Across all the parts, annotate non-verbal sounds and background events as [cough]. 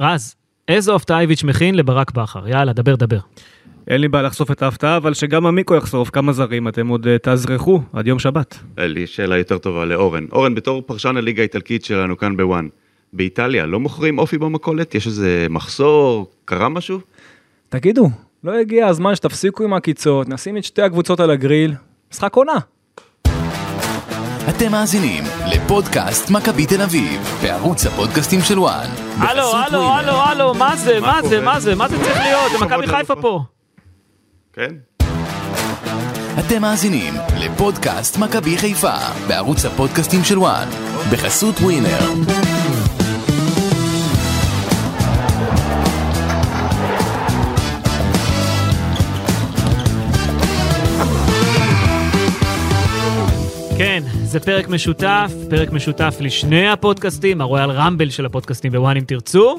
רז, איזו הפתעה איביץ' מכין לברק בכר? יאללה, דבר, דבר. אין לי בעיה לחשוף את ההפתעה, אבל שגם עמיקו יחשוף כמה זרים אתם עוד אה, תאזרחו עד יום שבת. אין לי שאלה יותר טובה לאורן. אורן, בתור פרשן הליגה האיטלקית שלנו כאן בוואן, באיטליה לא מוכרים אופי במכולת? יש איזה מחסור? קרה משהו? תגידו, לא הגיע הזמן שתפסיקו עם העקיצות, נשים את שתי הקבוצות על הגריל, משחק עונה. אתם מאזינים לפודקאסט מכבי תל אביב, בערוץ הפודקאסטים של וואן. הלו, הלו. הלו, הלו, מה זה, מה זה? מה זה, מה זה צריך להיות? זה מכבי חיפה פה. כן? אתם מאזינים לפודקאסט מכבי חיפה, בערוץ הפודקאסטים של וואן. בחסות ווינר. כן, זה פרק משותף, פרק משותף לשני הפודקאסטים, הרויאל רמבל של הפודקאסטים בוואן אם תרצו.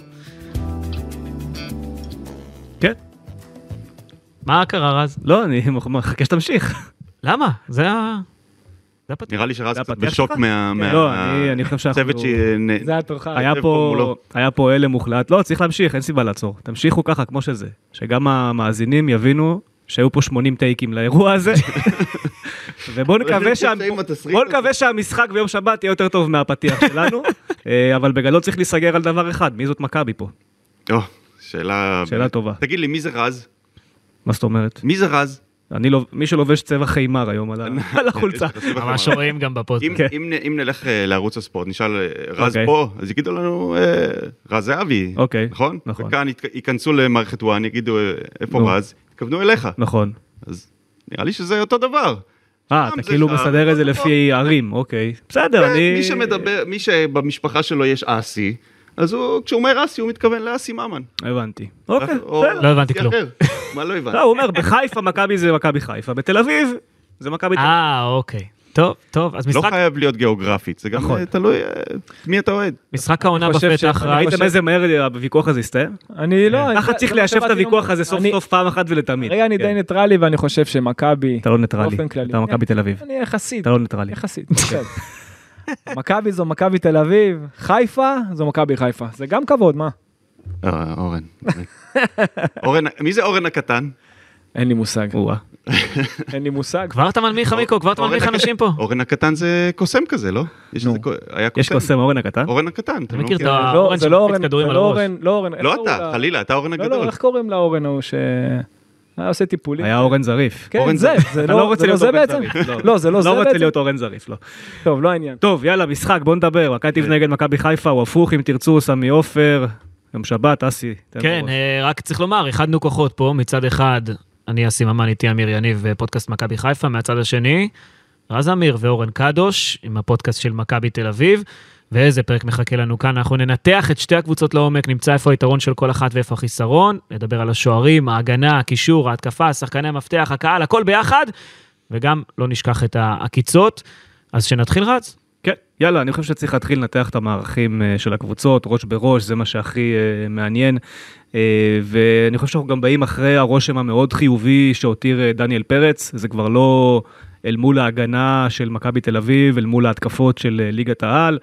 כן. מה קרה רז? לא, אני מחכה שתמשיך. למה? זה ה... נראה לי שרז קצת בשוק שלך? מה... מה- לא, אני- אני חושב שאנחנו- צוות שנ... זה התורך. היה יושב פה. היה פה הלם מוחלט, לא, צריך להמשיך, אין סיבה לעצור. תמשיכו ככה כמו שזה, שגם המאזינים יבינו שהיו פה 80 טייקים לאירוע הזה. [laughs] ובואו נקווה, שה... נקווה שהמשחק ביום שבת יהיה יותר טוב מהפתיח [laughs] שלנו, אה, אבל בגדול צריך להיסגר על דבר אחד, מי זאת מכבי פה? או, שאלה... שאלה טובה. תגיד לי, מי זה רז? מה זאת אומרת? מי זה רז? אני לא, מי שלובש צבע חיימר היום על [laughs] החולצה. ממש רואים גם אם, בפודקאסט. כן. אם, נלך אה, לערוץ הספורט, נשאל אה, רז אוקיי. פה, אז יגידו לנו אה, רז זהבי, אוקיי, נכון? נכון. וכאן ייכנסו למערכת וואן, יגידו איפה. רז, יתכוונו אליך. נכון. אז נראה לי שזה אותו דבר. אה, אתה כאילו מסדר את זה לפי ערים, אוקיי. בסדר, כן, אני... מי שמדבר, מי שבמשפחה שלו יש אסי, אז הוא, כשהוא אומר אסי, הוא מתכוון לאסי ממן. הבנתי. אוקיי, או- בסדר. לא הבנתי כלום. מה לא הבנתי? לא, הוא אומר, בחיפה מכבי זה מכבי חיפה, בתל אביב זה מכבי תל אביב. אה, אוקיי. טוב, טוב, אז לא משחק- חייב להיות גיאוגרפית, זה גם נכון. אה, תלוי אה, מי אתה אוהד. משחק העונה בפתח, רז. ראיתם איזה מהר הוויכוח הזה הסתיים? אני לא... אני- ככה צריך לא ליישב את הוויכוח הזה סוף סוף פעם אחת ולתמיד. רגע, אני כן. די ניטרלי ואני חושב שמכבי... אתה לא ניטרלי. אתה מכבי תל אביב. אני יחסית. אתה לא ניטרלי. יחסית, בסדר. [laughs] מכבי זו מכבי תל אביב, חיפה זו מכבי חיפה. זה גם כבוד, מה? אה, אורן. אורן, מי זה אורן הקטן? אין לי מושג. אין לי מושג. כבר אתה מנמיך, עמיקו, כבר אתה מנמיך אנשים פה. אורן הקטן זה קוסם כזה, לא? יש קוסם אורן הקטן? אורן הקטן. אתה לא מכיר את מכירים? ה- לא, אורן זה לא שמקפיץ כדורים על לא הראש. אורן, לא אורן. לא אתה, לה? חלילה, אתה אורן לא, לא, הגדול. איך קוראים לאורן ההוא ש... היה עושה טיפולים. היה אורן זריף. כן, אורן זה, זריף. זה לא לא רוצה לא להיות אורן בעצם. זריף. לא, זה לא זה לא רוצה בעצם. להיות אורן זריף, לא. טוב, לא העניין. טוב, יאללה, משחק, בוא נדבר. מכבי אביב נגד מכבי חיפה, הוא הפוך, אם תרצו, סמי עופר. יום שבת, אסי. כן. אה, רק צריך לומר, איחדנו כוחות פה, מצד אחד, אני אסי ממן, איתי אמיר יניב בפודקאסט מכבי חיפה, מהצד השני, רז אמיר ואורן קדוש, עם הפודקאסט של מכבי תל אביב, ואיזה פרק מחכה לנו כאן, אנחנו ננתח את שתי הקבוצות לעומק, נמצא איפה היתרון של כל אחת ואיפה החיסרון, נדבר על השוערים, ההגנה, הקישור, ההתקפה, שחקני המפתח, הקהל, הכל ביחד, וגם לא נשכח את העקיצות. אז שנתחיל רז. יאללה, אני חושב שצריך להתחיל לנתח את המערכים אה, של הקבוצות, ראש בראש, זה מה שהכי אה, מעניין. אה, ואני חושב שאנחנו גם באים אחרי הרושם המאוד חיובי שהותיר דניאל פרץ, זה כבר לא אל מול ההגנה של מכבי תל אביב, אל מול ההתקפות של ליגת העל.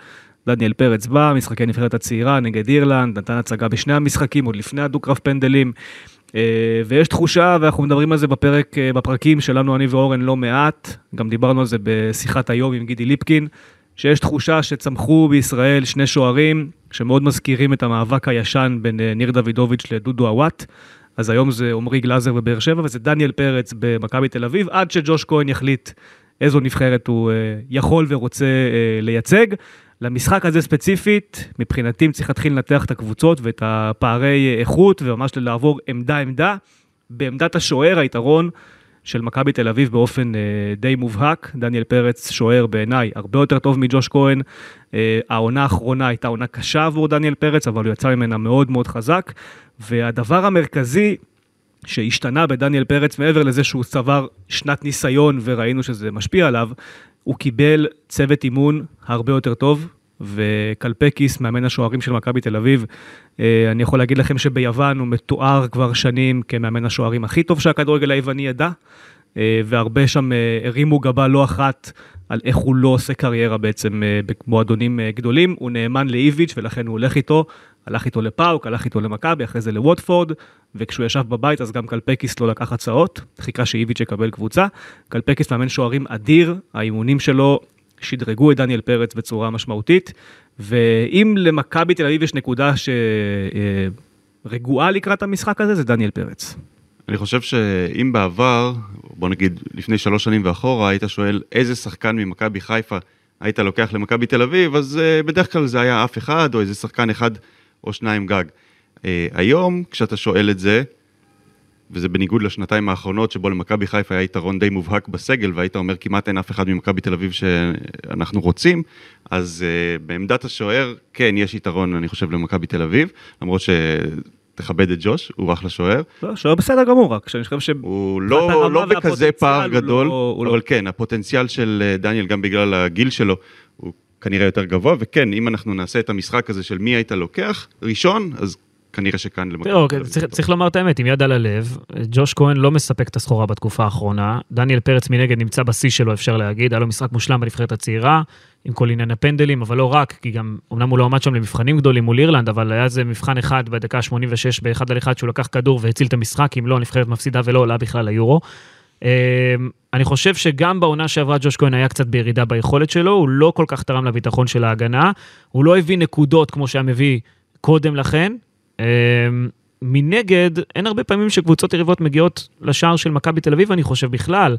דניאל פרץ בא, משחקי נבחרת הצעירה נגד אירלנד, נתן הצגה בשני המשחקים, עוד לפני הדו-קרב פנדלים. ויש תחושה, ואנחנו מדברים על זה בפרק, בפרקים שלנו, אני ואורן, לא מעט, גם דיברנו על זה בשיחת היום עם גידי ליפקין, שיש תחושה שצמחו בישראל שני שוערים שמאוד מזכירים את המאבק הישן בין אה, ניר דוידוביץ' לדודו עוואט. אז היום זה עמרי גלאזר בבאר שבע וזה דניאל פרץ במכבי תל אביב, עד שג'וש כהן יחליט איזו נבחרת הוא אה, יכול ורוצה אה, לייצג. למשחק הזה ספציפית, מבחינתי צריך להתחיל לנתח את הקבוצות ואת הפערי איכות וממש לעבור עמדה-עמדה. בעמדת השוער היתרון של מכבי תל אביב באופן אה, די מובהק. דניאל פרץ שוער בעיניי הרבה יותר טוב מג'וש כהן. אה, העונה האחרונה הייתה עונה קשה עבור דניאל פרץ, אבל הוא יצא ממנה מאוד מאוד חזק. והדבר המרכזי שהשתנה בדניאל פרץ, מעבר לזה שהוא צבר שנת ניסיון וראינו שזה משפיע עליו, הוא קיבל צוות אימון הרבה יותר טוב, וקלפקיס, מאמן השוערים של מכבי תל אביב, אה, אני יכול להגיד לכם שביוון הוא מתואר כבר שנים כמאמן השוערים הכי טוב שהכדורגל היווני ידע, אה, והרבה שם אה, הרימו גבה לא אחת על איך הוא לא עושה קריירה בעצם במועדונים גדולים, הוא נאמן לאיביץ' ולכן הוא הולך איתו. הלך איתו לפאוק, הלך איתו למכבי, אחרי זה לווטפורד, וכשהוא ישב בבית אז גם קלפקיס לא לקח הצעות, חיכה שאיביץ' יקבל קבוצה. קלפקיס מאמן שוערים אדיר, האימונים שלו שדרגו את דניאל פרץ בצורה משמעותית, ואם למכבי תל אביב יש נקודה שרגועה לקראת המשחק הזה, זה דניאל פרץ. אני חושב שאם בעבר, בוא נגיד לפני שלוש שנים ואחורה, היית שואל איזה שחקן ממכבי חיפה היית לוקח למכבי תל אביב, אז uh, בדרך כלל זה היה אף אחד, או איזה שחקן אחד או שניים גג. Uh, היום, כשאתה שואל את זה, וזה בניגוד לשנתיים האחרונות, שבו למכבי חיפה היה יתרון די מובהק בסגל, והיית אומר כמעט אין אף אחד ממכבי תל אביב שאנחנו רוצים, אז uh, בעמדת השוער, כן, יש יתרון, אני חושב, למכבי תל אביב, למרות ש... תכבד את ג'וש, הוא אחלה שוער. לא, שוער בסדר גמור, רק שאני חושב ש... הוא לא, לא בכזה פער גדול, לא, אבל לא... כן, הפוטנציאל של אה, דניאל, גם בגלל הגיל שלו, הוא כנראה יותר גבוה, וכן, אם אנחנו נעשה את המשחק הזה של מי היית לוקח, ראשון, אז כנראה שכאן אוקיי, צריך, צריך לומר את האמת, עם יד על הלב, ג'וש כהן לא מספק את הסחורה בתקופה האחרונה, דניאל פרץ מנגד נמצא בשיא שלו, אפשר להגיד, היה לו משחק מושלם בנבחרת הצעירה, עם כל עניין הפנדלים, אבל לא רק, כי גם, אמנם הוא לא עמד שם למבחנים גדולים מול אירלנד, אבל היה איזה מבחן אחד בדקה 86 באחד על אחד שהוא לקח כדור והציל את המשחק, אם לא, הנבחרת מפסידה ולא עולה בכלל ליורו. אמ, אני חושב שגם בעונה שעברה ג'וש כהן היה קצת בירידה ביכולת שלו, הוא לא כל כך תרם לביטחון של ההגנה, הוא לא הביא נקודות כמו שהיה מביא קודם לכן, מנגד, אין הרבה פעמים שקבוצות יריבות מגיעות לשער של מכבי תל אביב, אני חושב בכלל,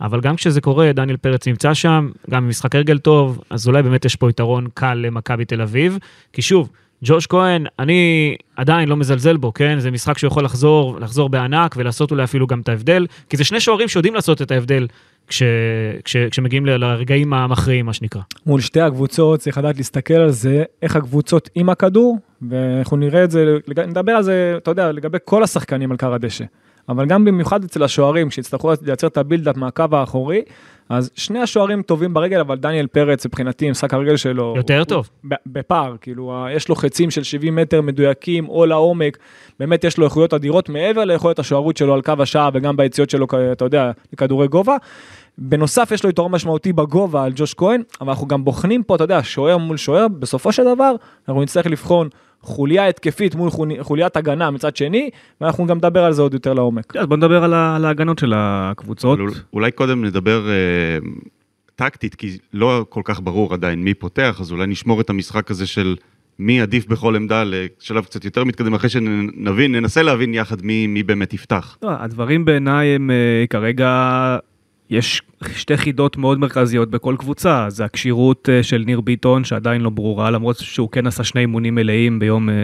אבל גם כשזה קורה, דניאל פרץ נמצא שם, גם במשחק הרגל טוב, אז אולי באמת יש פה יתרון קל למכבי תל אביב. כי שוב, ג'וש כהן, אני עדיין לא מזלזל בו, כן? זה משחק שהוא יכול לחזור, לחזור בענק ולעשות אולי אפילו גם את ההבדל, כי זה שני שוערים שיודעים לעשות את ההבדל כש, כש, כשמגיעים לרגעים המכריעים, מה שנקרא. מול שתי הקבוצות צריך לדעת להסתכל על זה, איך הקבוצות עם הכדור, ואנחנו נראה את זה, נדבר על זה, אתה יודע, לגבי כל השחקנים על קר הדשא. אבל גם במיוחד אצל השוערים, שיצטרכו לייצר את הבילדאפ מהקו האחורי, אז שני השוערים טובים ברגל, אבל דניאל פרץ, מבחינתי, משחק הרגל שלו... יותר הוא, טוב. בפער, כאילו, יש לו חצים של 70 מטר מדויקים, או לעומק, באמת יש לו איכויות אדירות מעבר ליכולת השוערות שלו על קו השער, וגם ביציאות שלו, אתה יודע, לכדורי גובה. בנוסף, יש לו יתרון משמעותי בגובה על ג'וש כהן, אבל אנחנו גם בוחנים פה, אתה יודע, שוער מול שוער, בסופו של דבר, אנחנו נצטרך לבחון חוליה התקפית מול חוליית הגנה מצד שני, ואנחנו גם נדבר על זה עוד יותר לעומק. אז בוא נדבר על, ההגנות של הקבוצות. אולי קודם נדבר אה, טקטית, כי לא כל כך ברור עדיין מי פותח, אז אולי נשמור את המשחק הזה של מי עדיף בכל עמדה לשלב קצת יותר מתקדם, אחרי שנבין, ננסה להבין יחד מי, מי באמת יפתח. לא, הדברים בעיניי הם אה, כרגע יש שתי חידות מאוד מרכזיות בכל קבוצה, זה הכשירות אה, של ניר ביטון שעדיין לא ברורה, למרות שהוא כן עשה שני אימונים מלאים ביום, אה,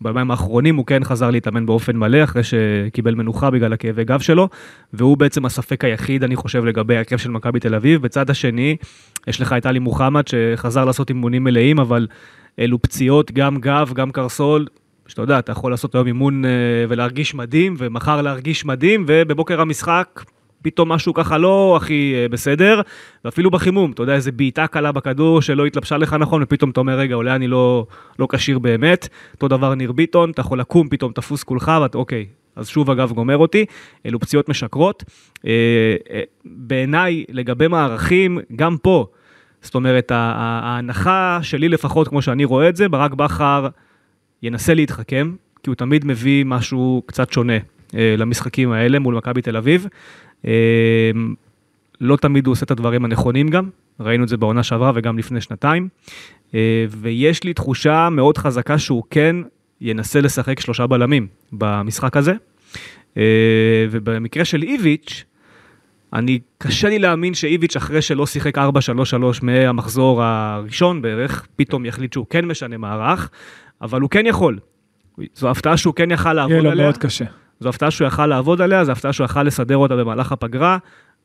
בימים האחרונים, הוא כן חזר להתאמן באופן מלא אחרי שקיבל מנוחה בגלל הכאבי גב שלו, והוא בעצם הספק היחיד, אני חושב, לגבי ההרכב של מכבי תל אביב. בצד השני, יש לך את עלי מוחמד שחזר לעשות אימונים מלאים, אבל אלו פציעות, גם גב, גם קרסול, שאתה יודע, אתה יכול לעשות היום אימון אה, ולהרגיש מדהים, ומחר להרגיש מדהים, ובבוקר המשחק פתאום משהו ככה לא הכי אה, בסדר, ואפילו בחימום, אתה יודע, איזה בעיטה קלה בכדור שלא התלבשה לך נכון, ופתאום אתה אומר, רגע, אולי אני לא, לא כשיר באמת. אותו דבר ניר ביטון, אתה יכול לקום, פתאום תפוס כולך, ואתה, אוקיי, אז שוב אגב גומר אותי, אלו פציעות משקרות. אה, אה, בעיניי, לגבי מערכים, גם פה, זאת אומרת, ההנחה שלי לפחות, כמו שאני רואה את זה, ברק בכר ינסה להתחכם, כי הוא תמיד מביא משהו קצת שונה למשחקים האלה מול מכבי תל אביב. אמ, לא תמיד הוא עושה את הדברים הנכונים גם, ראינו את זה בעונה שעברה וגם לפני שנתיים, אה, ויש לי תחושה מאוד חזקה שהוא כן ינסה לשחק שלושה בלמים במשחק הזה, אה, ובמקרה של איביץ', אני, קשה לי להאמין שאיביץ' אחרי שלא שיחק 4-3-3 מהמחזור הראשון בערך, פתאום יחליט שהוא כן משנה מערך, אבל הוא כן יכול. זו הפתעה שהוא כן יכל לעבוד עליה. יהיה לו מאוד קשה. זו הפתעה שהוא יכל לעבוד עליה, זו הפתעה שהוא יכל לסדר אותה במהלך הפגרה.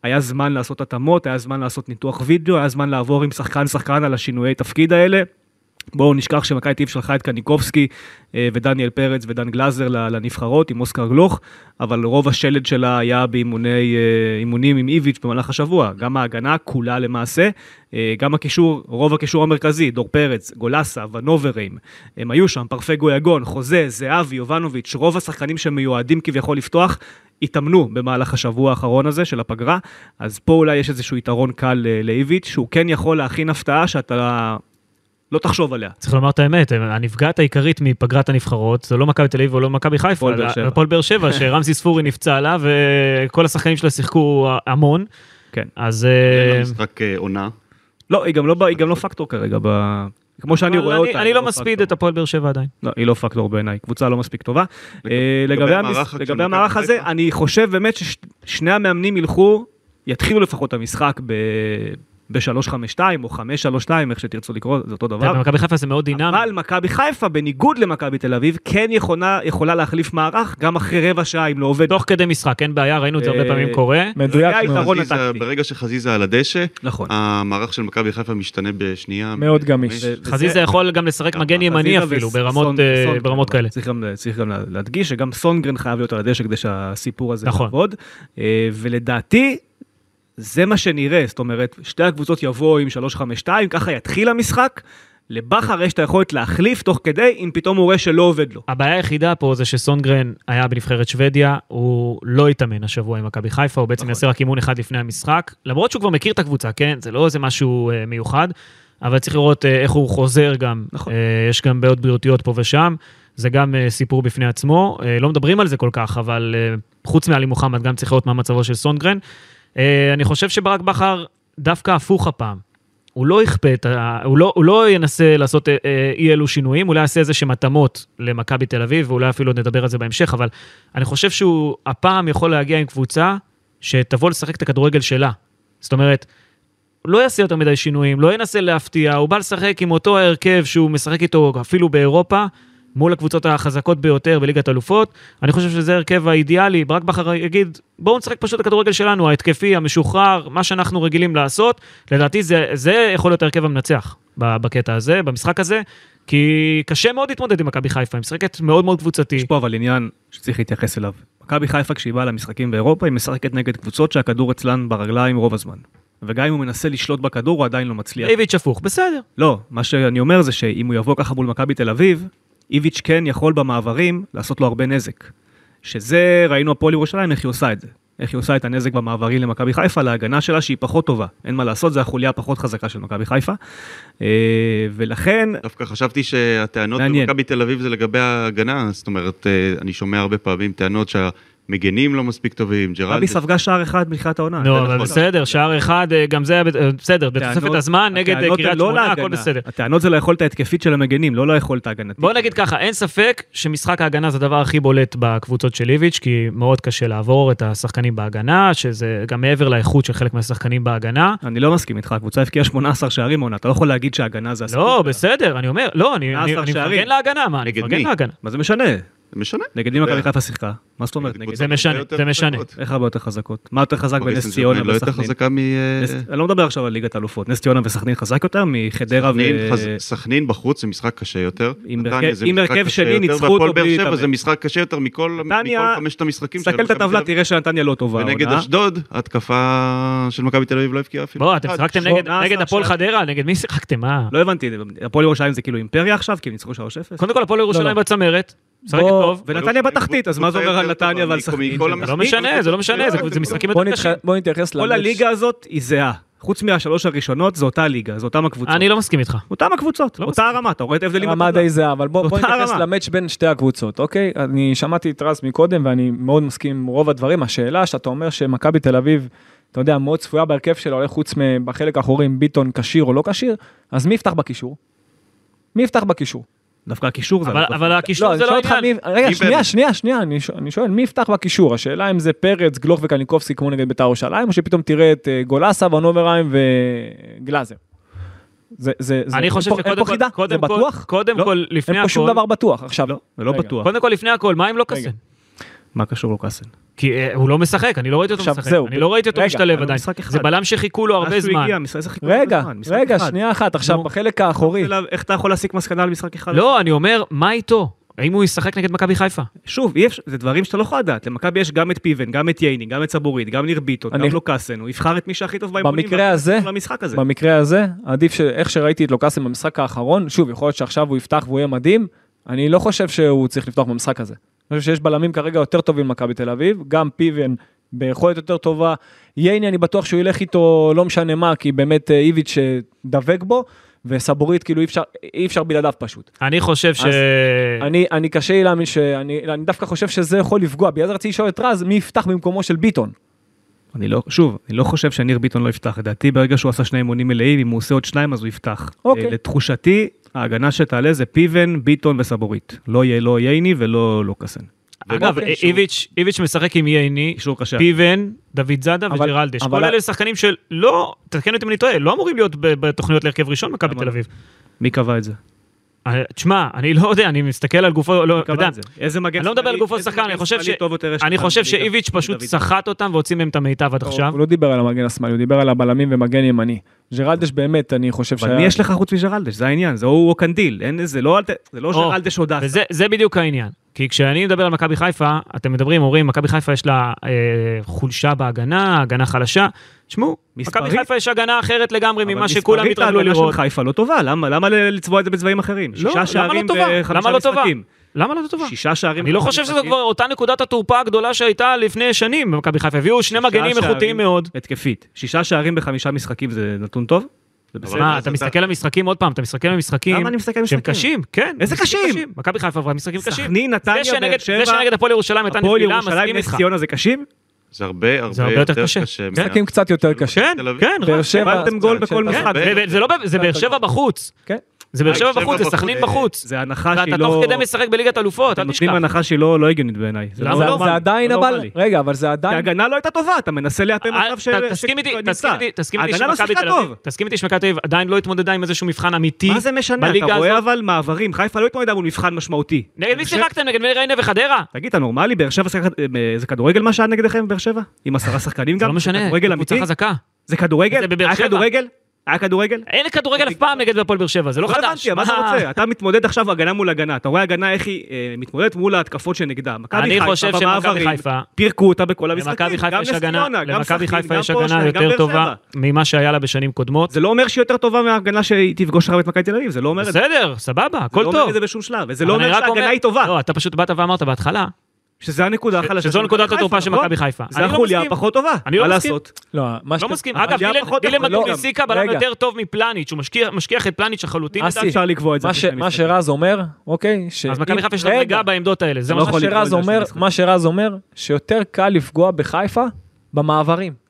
היה זמן לעשות התאמות, היה זמן לעשות ניתוח וידאו, היה זמן לעבור עם שחקן שחקן על השינויי תפקיד האלה. בואו נשכח שמכבי טיב שלחה את קניקובסקי אה, ודניאל פרץ ודן גלאזר לנבחרות עם אוסקר גלוך, אבל רוב השלד שלה היה באימונים אה, עם איביץ' במהלך השבוע. גם ההגנה כולה למעשה, אה, גם הקישור, רוב הקישור המרכזי, דור פרץ, גולסה, ונוברים, הם היו שם, פרפגו יגון, חוזה, זהבי, יובנוביץ', רוב השחקנים שמיועדים כביכול לפתוח, התאמנו במהלך השבוע האחרון הזה של הפגרה, אז פה אולי יש איזשהו יתרון קל לאיביץ', שהוא כן יכול להכין הפתעה שאתה לא תחשוב עליה. צריך לומר את האמת, הנפגעת העיקרית מפגרת הנבחרות, זה לא מכבי תל אביב ולא מכבי חיפה, הפועל באר אלא שבע. הפועל באר שבע, [laughs] שרמזי ספורי נפצע לה, וכל השחקנים שלה שיחקו המון. כן. אז... אין אה, משחק אה, עונה. לא, היא גם לא, ב- היא גם לא פקטור כרגע, ב... כמו שאני אבל רואה אני- אותה. אני לא מספיד. את הפועל באר שבע עדיין. לא, היא לא פקטור בעיניי, קבוצה לא מספיק טובה. אה, לגבי המערך הזה? אני חושב באמת ששני המאמנים ילכו, יתחילו לפחות את המשחק ב... ב-352 או 532, איך שתרצו לקרוא, זה אותו דבר. במכבי חיפה זה מאוד דינמי. אבל מכבי חיפה, בניגוד למכבי תל אביב, כן יכולה, יכולה להחליף מערך גם אחרי רבע שעה אם לא עובד. תוך כדי משחק, אין בעיה, ראינו את זה הרבה אה, פעמים קורה. מדויק מאוד. ברגע שחזיזה על הדשא, נכון. המערך של מכבי חיפה משתנה בשנייה. מאוד גמיש. חזיזה יכול גם לשחק מגן ימני אפילו, וס- ברמות, סון- אה, ברמות כאלה. צריך גם, צריך גם להדגיש שגם סונגרן חייב להיות על הדשא כדי שהסיפור הזה נכון. יעבוד. אה, ולדעתי, זה מה שנראה, זאת אומרת, שתי הקבוצות יבואו עם 352, ככה יתחיל המשחק. לבכר יש את היכולת להחליף תוך כדי, אם פתאום הוא רואה שלא עובד לו. הבעיה היחידה פה זה שסונגרן היה בנבחרת שוודיה, הוא לא התאמן השבוע עם מכבי חיפה, הוא בעצם נכון. יעשה רק אימון אחד לפני המשחק, למרות שהוא כבר מכיר את הקבוצה, כן? זה לא איזה משהו אה, מיוחד, אבל צריך לראות אה, איך הוא חוזר גם. נכון. אה, יש גם בעיות בריאותיות פה ושם, זה גם סיפור בפני עצמו. לא מדברים על זה כל כך, אבל חוץ מעלי מוחמד גם צריך לראות מה מצבו של סונגרן. אה, אני חושב שברק בכר דווקא הפוך הפעם. הוא לא יכפה את ה... הוא לא, הוא לא ינסה לעשות אה, אה, אי אלו שינויים, אולי יעשה איזה שהם התאמות למכבי תל אביב, ואולי אפילו נדבר על זה בהמשך, אבל אני חושב שהוא הפעם יכול להגיע עם קבוצה שתבוא לשחק את הכדורגל שלה. זאת אומרת, הוא לא יעשה יותר מדי שינויים, לא ינסה להפתיע, הוא בא לשחק עם אותו ההרכב שהוא משחק איתו אפילו באירופה, מול הקבוצות החזקות ביותר בליגת אלופות. אני חושב שזה ההרכב האידיאלי, ברק בכר יגיד, בואו נשחק פשוט את הכדורגל שלנו, ההתקפי, המשוחרר, מה שאנחנו רגילים לעשות. לדעתי זה, זה יכול להיות ההרכב המנצח בקטע הזה, במשחק הזה, כי קשה מאוד להתמודד עם מכבי חיפה, היא משחקת מאוד מאוד קבוצתי. יש פה אבל עניין שצריך להתייחס אליו. מכבי חיפה כשהיא באה למשחקים באירופה, היא משחקת נגד קבוצות שהכדור אצלן ברגליים רוב הזמן. וגם אם הוא מנסה לשלוט בכדור, הוא עדיין לא מצליח. איביץ' הפוך, בסדר. לא, מה שאני אומר זה שאם הוא יבוא ככה מול מכבי תל אביב, איביץ' כן יכול במעברים לעשות לו הרבה נזק. שזה, ראינו הפועל ירושלים, איך היא עושה את זה. איך היא עושה את הנזק במעברים למכבי חיפה, להגנה שלה שהיא פחות טובה. אין מה לעשות, זה החוליה הפחות חזקה של מכבי חיפה. אה, ולכן, דווקא חשבתי שהטענות. במכבי תל אביב זה לגבי ההגנה, זאת אומרת, אה, אני שומע הרבה פעמים טענות שהמגנים לא מספיק טובים, ג'רלד... מכבי ספגה שער אחד מתחילת העונה. נו, זה אבל נכון. בסדר, שער אחד, אה, גם זה היה אה, בסדר, בתוספת הזמן, נגד אה, קריית לא שמונה. הכל בסדר. הטענות זה ליכולת ההתקפית של המגנים, לא ליכולת ההגנתית. בוא נגיד ככה, אין ספק שמשחק ההגנה זה הדבר הכי בולט בקבוצות של איביץ', כי מאוד קשה לעבור את השחקנים בהגנה, שזה גם מעבר לאיכות של חלק מהשחקנים בהגנה. אני לא מסכים איתך, הקבוצה הבקיעה 18 שערים עונה, אתה לא יכול להגיד שההגנה זה הסיפור לא. בסדר, אני אומר, לא, אני אני- 18 אני שערים. מפרגן להגנה, מה, אני מפרגן? להגנה. מה זה משנה? זה משנה. נגד מי מכבי חיפה שיחקה? מה זאת אומרת? זה משנה, זה משנה. איך הרבה יותר חזקות? מה יותר חזק בנס ציונה לא יותר וסכנין? חזקה מ... נס- אני לא מדבר עכשיו על ליגת אלופות, נס ציונה וסכנין חזק יותר מחדרה ו... סכנין, בחוץ זה משחק קשה יותר. עם הרכב- שני ניצחו והפועל אותו באר בלי שבע להתאמן. זה משחק קשה יותר מכל חמשת המשחקים של תסתכל את הטבלה. תראה שנתניה לא טובה. ונגד. אשדוד, התקפה של מכבי תל אביב לא הבקיעה אפילו. בוא, אתם. שיחקתם נגד- הפועל. חדרה, נגד מי שיחקתם? מה? לא הבנתי, הפועל ירושלים זה כאילו אימפריה עכשיו? כי הם ניצחו 3-0? קודם כל הפועל ירושלים לא. בצמרת, משחקת טוב. ונתניה בתחתית, אז מה זה אומר על נתניה ועל סכנין? לא. משנה, זה לא משנה, זה- זה משחקים יותר קשים. בוא נתייחס כל למאץ'. הליגה הזאת היא זהה. חוץ מהשלוש הראשונות, זה אותה ליגה, זה אותם הקבוצות. אני לא מסכים איתך. אותם הקבוצות, לא אותה הרמה, אתה רואה את ההבדלים רמה בטבלה? די זהה, אבל בוא, בוא נתייחס. למאץ' בין שתי הקבוצות, אוקיי? אני שמעתי את רז מקודם ואני מאוד מסכים עם רוב הדברים. השאלה שאתה אומר שמכבי תל אביב, אתה יודע, מאוד צפויה בהרכב שלה, אולי חוץ מבחלק האחורי אם ביטון כשיר או לא כשיר, אז מי יפתח בקישור? מי יפתח בקישור? דווקא הקישור זה... אבל- לא- אבל הקישור אני זה לא. מי- רגע, שנייה? שנייה, שנייה, אני שואל- אני שואל, מי יפתח בקישור? השאלה אם זה פרץ, גלוך וקניקובסקי כמו נגד בית"ר ירושלים, או שפתאום תראה את אה, גולסה, ונוברהיים וגלאזר. זה, זה, זה, אני חושב שקודם כל, קודם כל? קודם לא, כל, לפני אין פה שום הכל, דבר בטוח. עכשיו, לא, זה לא. בטוח. קודם כל, לפני הכל, מה אם לא רגע. מה קשור לוקאסן? כי אה, הוא לא משחק, אני לא ראיתי אותו משחק. זהו, אני לא ראיתי אותו משתלב עדיין. זה בלם שחיכו לו הרבה זמן. רגע, רגע, אחד. שנייה אחת, עכשיו. בחלק האחורי. אלא, איך אתה יכול להסיק מסקנה על משחק אחד? לא, אני אומר, מה איתו? האם הוא ישחק נגד מכבי חיפה? שוב, זה דברים שאתה לא יכול לדעת. למכבי יש גם את פיבן, גם את ייני, גם את סבורית, גם ניר ביטון, אני- גם לוקאסן, הוא יבחר את מי שהכי טוב באימונים. במקרה הזה-. במקרה הזה, עדיף שאיך שראיתי את לוקאסם במשחק האחרון, שוב, יכול להיות שעכשיו הוא יפתח והוא יהיה מדהים, אני לא חושב שהוא צריך לפתוח במשחק הזה. אני חושב שיש בלמים כרגע יותר טובים ממכבי תל אביב, גם פיבן ביכולת יותר טובה, ייני אני בטוח שהוא ילך איתו לא משנה מה, כי באמת אה, איביץ' אה, דבק בו, וסבורית, כאילו אי אפשר, אי אפשר בלעדיו פשוט. אני חושב ש... אני, אני קשה לי להאמין שאני אני דווקא חושב שזה יכול לפגוע. בגלל זה רציתי לשאול את רז, מי יפתח במקומו של ביטון? אני לא, שוב, אני לא חושב שניר ביטון לא יפתח. לדעתי, ברגע שהוא עשה שני אימונים מלאים, אם הוא עושה עוד שניים, אז הוא יפתח. אוקיי. אה, לתחושתי, ההגנה שתעלה זה פיבן, ביטון וסבורית. לא יהיה לא ייני ולא לוקאסן. אגב, אוקיי, איביץ' איביץ' משחק עם ייני. פיבן, דוד זאדה וג'רלדש. כל אלה שחקנים שלא, תתקן אותי אם אני טועה, לא אמורים להיות בתוכניות להרכב ראשון מכבי תל לא? אביב. מי קבע את זה? אה, תשמע, אני לא יודע, אני מסתכל על גופו, לא, אתה יודע? איזה מגן אני לא מדבר על גופו שחקן, אני חושב ש-? שאיביץ' פשוט. סחט אותם והוציא מהם את המיטב עד עכשיו. הוא לא דיבר על המגן השמאלי, הוא דיבר על הבלמים ומגן ימני. ג'רלדש באמת, אני חושב אבל מי יש לך חוץ מג'רלדש? זה העניין, זה הוא קנדיל, זה לא זה לא או, ג'רלדש או דסה. זה בדיוק העניין. כי כשאני מדבר על מכבי חיפה, אתם מדברים, אומרים, מכבי חיפה יש לה אה, חולשה בהגנה, הגנה חלשה. תשמעו, מכבי מספרית- חיפה יש הגנה אחרת לגמרי אבל ממה שכולם מספרית התרגלו ההגנה לראות. של חיפה לא טובה, למה למה לצבוע את זה בצבעים אחרים? לא, שישה למה שערים לא טובה? בחמישה למה לא? משחקים. למה לא טובה? שישה שערים אני לא חושב שזו. כבר אותה נקודת התורפה הגדולה שהייתה לפני שנים במכבי חיפה. הביאו שני מגנים שערים איכותיים מאוד. התקפית. שישה שערים בחמישה משחקים זה נתון טוב? זה בסדר. מה, אתה מסתכל על משחקים עוד פעם, אתה מסתכל על משחקים למה אני מסתכל על שהם משחקים? קשים, כן. איזה קשים? מכבי חיפה עברה משחקים קשים. סכנין, נתניה, באר שבע, זה שנגד הפועל ירושלים הייתה הפועל נפילה, ירושלים, מסכים נס איתך. ציונה זה קשים? זה הרבה הרבה זה הרבה יותר קשה. קשה. כן. משחקים קצת יותר קשה. כן, תל אביב. כן, באר רק- שבע, קיבלתם גול בכל יותר- משחק. כן, לא, ב- זה באר שבע בחוץ. זה באר שבע באר שבע בחוץ, זה סכנין אה, בחוץ. זה הנחה שהיא ואתה לא... תוך כדי משחק בליגת אלופות, אל נותנים תשכח. הנחה שהיא לא לא הגיונית בעיניי. זה לא לא? זה עדיין אבל. רגע, אבל זה עדיין, ההגנה לא הייתה טובה, אתה מנסה לאתר מצב אה, ש... ת- תסכים איתי. תסכים איתי, שמכבי תל. אביב, תסכים איתי שמכבי תל אביב עדיין לא התמודדה עם איזשהו מבחן אמיתי. מה זה משנה? אתה רואה. אבל מעברים, חיפה לא התמודדה מול מבחן משמעותי. נגד מי שיחקתם? נגד מי ריינה וחדרה? תגיד, אתה נורמלי? באר שבע. אה, זה כדורגל מה שהיה נגדכם באר שבע? עם עשרה שחקנים זה גם? לא משנה, קבוצה? חזקה. זה כדורגל? זה בבאר היה שבע. כדורגל? היה כדורגל? אין כדורגל אף פעם נגד הפועל באר שבע, זה לא לא חדש. הבנתי, מה אתה רוצה? אתה מתמודד עכשיו הגנה מול הגנה, אתה רואה הגנה איך היא אה, מתמודדת מול ההתקפות שנגדה. אני חושב שמכבי חיפה, פירקו אותה בכל המשחקים, גם יש נס הגנה, ציונה, גם סכנין, גם הגנה גם יותר באר טובה שבע. ממה שהיה לה בשנים קודמות. זה לא אומר שהיא יותר טובה מההגנה שהיא תפגוש לך את מכבי תל אביב, זה לא אומר את זה. בסדר, סבבה, זה הכל לא אומר טוב. את זה בשום שלב, וזה לא אומר שההגנה היא טובה, לא, אתה פשוט באת ואמרת בהתחלה, שזה הנקודה החלשה. שזו נקודת התורפה של נכון? מכבי חיפה. זה לא החוליה מסכים. הפחות טובה, אני לא מה מסכים. לעשות? לא, מה לא שאתה- מסכים. אבל אגב, לא, מטוליסיקה בלם. יותר טוב מפלניץ', הוא משקיע את פלניץ' לחלוטין. אסי. אפשר לקבוע את זה. מה מה. שרז אומר, אוקיי, ש- אז מכבי חיפה יש לה רגע, בעמדות האלה, זה מה לא לקרוא שרז אומר, מה שרז אומר, שיותר קל לפגוע בחיפה במעברים.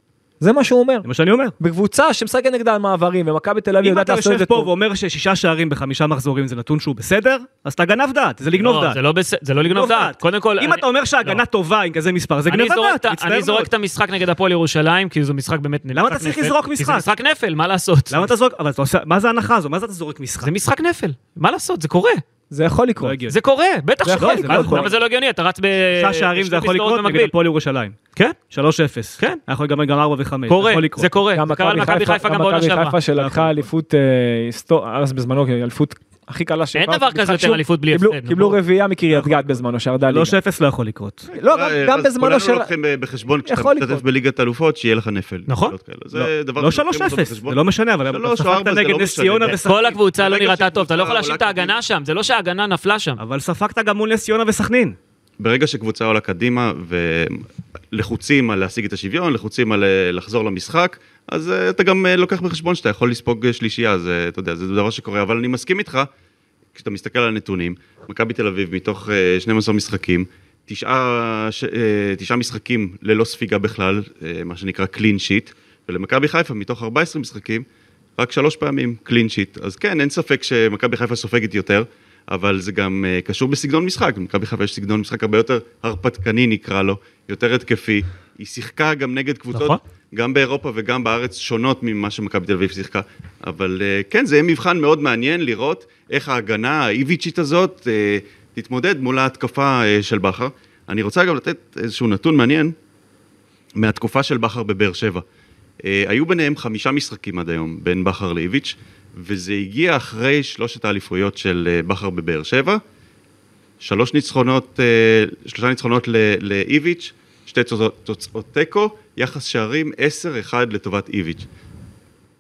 זה מה שהוא אומר. זה מה שאני אומר. בקבוצה שמשחקת נגדה על מעברים, ומכבי תל אביב אם יודעת אתה לעשות את יושב זה פה טוב. ואומר ששישה שערים בחמישה מחזורים זה נתון שהוא בסדר, אז אתה גנב דעת, זה לגנוב לא, דעת. זה לא בס- זה לא לגנוב דעת. קודם כל, אם אני- אתה אומר שההגנה לא. טובה עם כזה מספר, זה זורק דעת, אני. זורק את המשחק נגד הפועל ירושלים, כי זה משחק באמת... למה משחק אתה צריך נפל. לזרוק כי זה משחק? משחק נפל, מה לעשות? למה אתה זורק, אבל אתה עושה, מה זה ההנחה הזו? מה זה אתה זורק משחק? זה משחק נפל, מה לעשות? זה קורה. זה יכול לא לקרות. הגיוני. זה קורה, בטח זה שקורה. למה זה לא הגיוני? אתה רץ ב... שישה שערים זה יכול לקרות נגד. הפועל ירושלים. כן, 3-0. כן. היה יכול להיגמר גם 4 ו-5. קורה. זה קורה. גם זה קרה למכבי חיפה גם בעונה מכבי שעברה. חיפה שלקחה אליפות אה, אז בזמנו אליפות הכי קלה אין דבר כזה יותר אליפות בלי הפסד, קיבלו נכון. רביעייה מקריית גת בזמנו שירדה ליגה. 3-0 לא יכול לקרות. לא, גם- אה, בזמנו כולנו של... לוקחים ב- בחשבון כשאתה משתתף. בליגת אלופות, שיהיה לך נפל. נכון. זה דבר לא שלוקחים 3-0, אותו בחשבון. זה לא משנה, אבל שלוש אתה או ספגת ארבע זה נגד לא נס משנה. ציונה כל וסכנין. כל הקבוצה לא נראתה טוב, אתה לא יכול להאשים את ההגנה. שם, זה לא שההגנה נפלה שם. אבל ספגת גם מול נס ציונה וסכנין. ברגע שקבוצה עולה קדימה ולחוצים על להשיג את השוויון, לחוצים על אה, לחזור למשחק, אז אה, אתה גם אה, לוקח בחשבון שאתה יכול לספוג אה, שלישייה, זה, אתה יודע, זה דבר שקורה, אבל אני מסכים איתך, כשאתה מסתכל על הנתונים, מכבי תל אביב מתוך אה, 12 משחקים, תשעה, ש- אה, תשעה משחקים ללא ספיגה בכלל, אה, מה שנקרא קלין שיט, ולמכבי חיפה מתוך 14 משחקים, רק שלוש פעמים קלין שיט. אז כן, אין ספק שמכבי חיפה סופגת יותר, אבל זה גם uh, קשור בסגנון משחק. למכבי חיפה יש סגנון משחק הרבה יותר הרפתקני נקרא לו, יותר התקפי. היא שיחקה גם נגד קבוצות, נכון. גם באירופה וגם בארץ, שונות ממה שמכבי תל אביב שיחקה. אבל uh, כן, זה יהיה מבחן מאוד מעניין לראות איך ההגנה האיביצ'ית הזאת uh, תתמודד מול ההתקפה uh, של בכר. אני רוצה גם לתת איזשהו נתון מעניין מהתקופה של בכר בבאר שבע. היו ביניהם חמישה משחקים עד היום, בין בכר לאיביץ', וזה הגיע אחרי שלושת האליפויות של בכר בבאר שבע. שלוש ניצחונות, שלושה ניצחונות לאיביץ', שתי תוצאות תיקו, יחס שערים 10-1 לטובת איביץ'.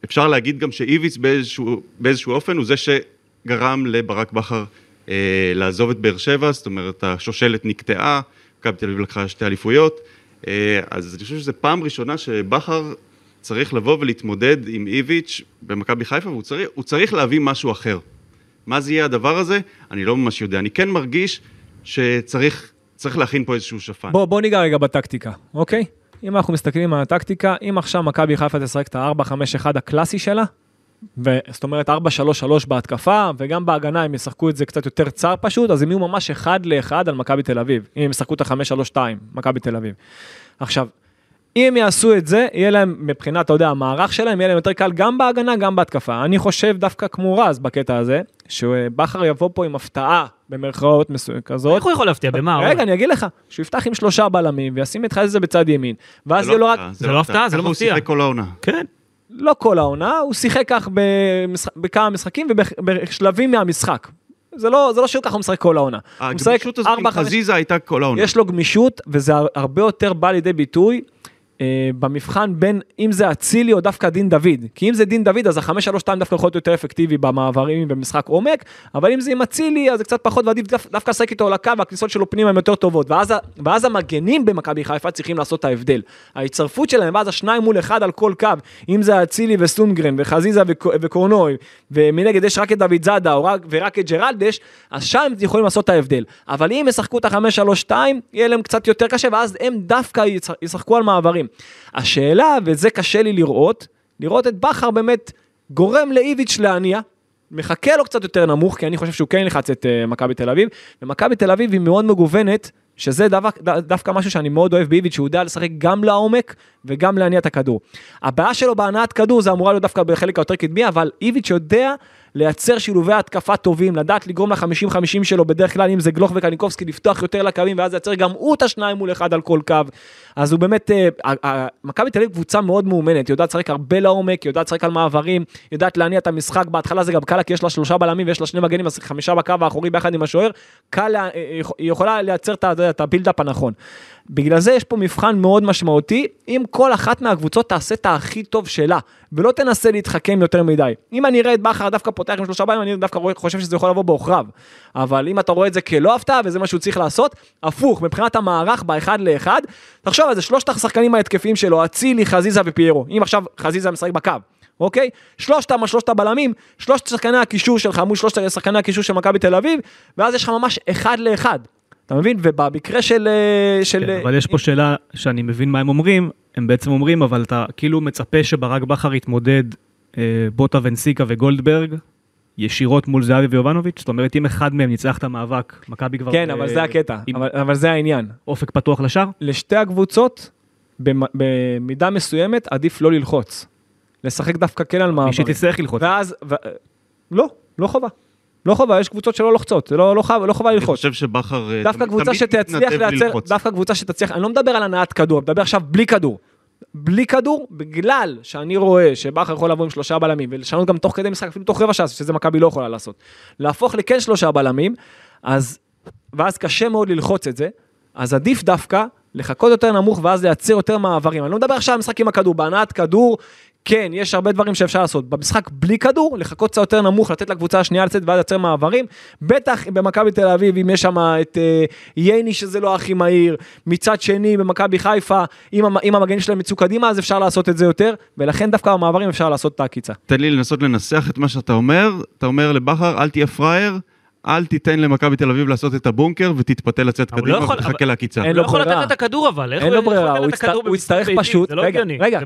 אפשר להגיד גם שאיביץ' באיזשהו, באיזשהו אופן הוא זה שגרם לברק בכר אה, לעזוב את באר שבע, זאת אומרת השושלת נקטעה, מכבי תל אביב לקחה שתי אליפויות, אה, אז אני חושב שזו פעם ראשונה שבכר צריך לבוא ולהתמודד עם איביץ' במכבי חיפה, והוא צריך, צריך להביא משהו אחר. מה זה יהיה הדבר הזה? אני לא ממש יודע. אני כן מרגיש שצריך צריך להכין פה איזשהו שפן. בוא, בוא ניגע רגע בטקטיקה, אוקיי? אם אנחנו מסתכלים על הטקטיקה, אם עכשיו מכבי חיפה תשחק את ה-4-5-1 הקלאסי שלה, זאת אומרת 4-3-3 בהתקפה, וגם בהגנה הם ישחקו את זה קצת יותר צר פשוט, אז הם יהיו ממש אחד לאחד על מכבי תל אביב, אם הם ישחקו את ה-5-3-2, מכבי תל אביב. עכשיו, אם הם יעשו את זה, יהיה להם, מבחינת, אתה יודע, המערך שלהם, יהיה להם יותר קל גם בהגנה, גם בהתקפה. אני חושב דווקא כמו רז בקטע הזה, שבכר יבוא פה עם הפתעה, במרכאות מסוימת כזאת. איך הוא יכול להפתיע? במה? רגע, אני אגיד לך, שהוא יפתח עם שלושה בלמים, וישים את חזיזה בצד ימין, ואז יהיה לו רק... הפתעה, זה לא הפתעה, זה לא ככה מפתיע. הוא שיחק כל העונה. כן. לא כל העונה, הוא שיחק כך. בכמה משחקים ובשלבים מהמשחק. זה לא, זה לא שהוא ככה הוא משחק כל העונה. הגמישות הזאת עם חזיזה הייתה כל העונה. יש לו גמישות, וזה הרבה יותר בא לידי ביטוי אה, במבחן בין אם זה אצילי או דווקא דין דוד. כי אם זה דין דוד, אז החמש שלוש שתיים דווקא יכול להיות יותר אפקטיבי במעברים במשחק עומק, אבל אם זה עם אצילי, אז זה קצת פחות, ועדיף דו- דווקא לשחק איתו על הקו, והכניסות שלו פנימה הן יותר טובות. ואז, ואז המגנים במכבי חיפה צריכים לעשות את ההבדל. ההצטרפות שלהם, ואז השניים מול אחד על כל קו, אם זה אצילי וסונגרן, וחזיזה וק- וקורנוי, ומנגד יש רק את דוד זאדה, רק, ורק את ג'רלדש, אז שם יכולים לעשות את ההבדל. אבל אם ישחקו את החמש, שלוש, שתיים, יהיה להם קצת יותר קשה, ואז הם דווקא ישחקו על מעברים. השאלה, וזה קשה לי לראות, לראות את בכר באמת גורם לאיביץ' להניע, מחכה לו קצת יותר נמוך, כי אני חושב שהוא כן ילחץ את uh, מכבי תל אביב, ומכבי תל אביב היא מאוד מגוונת, שזה דווקא, דווקא משהו שאני מאוד אוהב באיביץ', שהוא יודע לשחק גם לעומק וגם להניע את הכדור. הבעיה שלו בהנעת כדור זה אמורה להיות דווקא בחלק היותר קדמי, אבל איביץ' יודע לייצר שילובי התקפה טובים, לדעת לגרום ל-50-50 שלו, בדרך כלל אם זה גלוך וקניקובסקי, לפתוח יותר לקווים, ואז לייצר גם הוא את השניים מול אחד על כל קו. אז הוא באמת, אה, מכבי תל אביב קבוצה מאוד מאומנת, יודעת לשחק הרבה לעומק, יודעת לשחק על מעברים, יודעת להניע את המשחק, בהתחלה זה גם קל כי יש לה שלושה בלמים ויש לה שני מגנים, אז חמישה בקו האחורי ביחד עם השוער, קל, לה- אה, היא יכולה לייצר את הבילדאפ הנכון. בגלל זה יש פה מבחן מאוד משמעותי, אם כל אחת מהקבוצות תעשה את הכי טוב שלה, ולא תנסה להתחכם יותר מדי. אם אני אראה את בכר דווקא פותח עם שלושה בלמים, אני דווקא חושב שזה יכול לבוא בעוכריו. אבל אם אתה רואה את זה כלא הפתעה, וזה מה שהוא צריך לעשות, הפוך, מבחינת המערך באחד לאחד, תחשוב על זה, שלושת השחקנים ההתקפיים שלו, אצילי, חזיזה ופיירו. אם עכשיו חזיזה משחק בקו. אוקיי? שלושתם שלושת הבלמים, שלושת שחקני הקישור שלך מול שלושת שחקני הקישור של מכבי תל אביב, ואז יש לך ממש אחד לאחד. אתה מבין? ובמקרה של... אה, של כן, אבל יש פה שאלה שאני מבין מה הם אומרים, הם בעצם אומרים, אבל אתה כאילו מצפה שברק בכר יתמודד אה, בוטה ונסיקה וגולדברג ישירות מול זהבי ויובנוביץ'? זאת אומרת, אם אחד מהם ניצח את המאבק, מכבי כבר... כן, אה, אבל זה הקטע, עם אבל, אבל זה העניין. אופק פתוח לשאר? לשתי הקבוצות, במ- במידה מסוימת, עדיף לא ללחוץ. לשחק דווקא כן על מי מעברים. שתצטרך ללחוץ. ואז, ו... לא, לא חובה. לא חובה, יש קבוצות שלא לוחצות, לא, לא, חובה, לא חובה אני ללחוץ. חושב שבכר אה, דווקא קבוצה שתצליח לייצר. דווקא קבוצה שתצליח, אני לא מדבר על הנעת כדור, אני מדבר עכשיו בלי כדור. בלי כדור, בגלל שאני רואה שבכר יכול לבוא עם שלושה בלמים ולשנות גם תוך כדי משחק, אפילו תוך רבע שעה, שזה מכבי לא יכולה לעשות. להפוך לכן שלושה בלמים, אז, ואז קשה מאוד ללחוץ את זה, אז עדיף דווקא לחכות יותר נמוך ואז לייצר יותר מעברים. אני לא מדבר עכשיו על משחק עם הכדור, בהנעת כדור, כן, יש הרבה דברים שאפשר לעשות. במשחק בלי כדור, לחכות קצת יותר נמוך, לתת לקבוצה השנייה לצאת ואז לייצר מעברים. בטח במכבי תל אביב, אם יש שם את אה, ייני שזה לא הכי מהיר, מצד שני במכבי חיפה, אם, אם המגנים שלהם יצאו קדימה, אז אפשר לעשות את זה יותר, ולכן דווקא במעברים אפשר לעשות את העקיצה. תן לי לנסות לנסח את מה שאתה אומר. אתה אומר לבכר, אל תהיה פראייר, אל תיתן למכבי תל אביב לעשות את הבונקר ותתפתה לצאת הוא קדימה לא יכול- ותחכה אבל- לעקיצה. אין הוא לו לא יכול ברירה. לתת את הכדור אבל, איך אין לו הוא ברירה, הוא יצטרך- הוא? פשוט, זה לא רגע. רגע, לא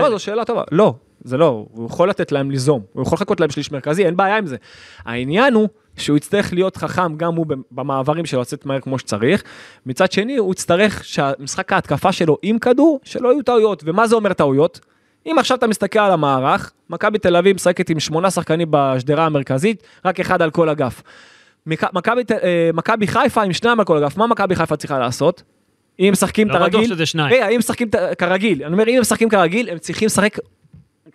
לא. זו שאלה טובה, לא, זה לא, הוא יכול לתת להם ליזום, הוא יכול לחכות להם שליש מרכזי, אין בעיה עם זה. העניין הוא שהוא יצטרך להיות חכם גם הוא במעברים שלו, לצאת מהר כמו שצריך, מצד שני הוא יצטרך שהמשחק ההתקפה שלו עם כדור, שלא יהיו טעויות, ומה זה אומר טעויות? אם עכשיו אתה מסתכל על המערך, מכבי תל אביב משחקת עם שמונה שחקנים בשדרה המרכזית, רק אחד על כל אגף. מכבי אה, מכבי חיפה עם שניים על כל אגף, מה מכבי חיפה צריכה לעשות? אם משחקים את לא בטוח הרגיל, שזה שניים. רגע, אם משחקים כרגיל, אני אומר, אם הם משחקים כרגיל, הם צריכים לשחק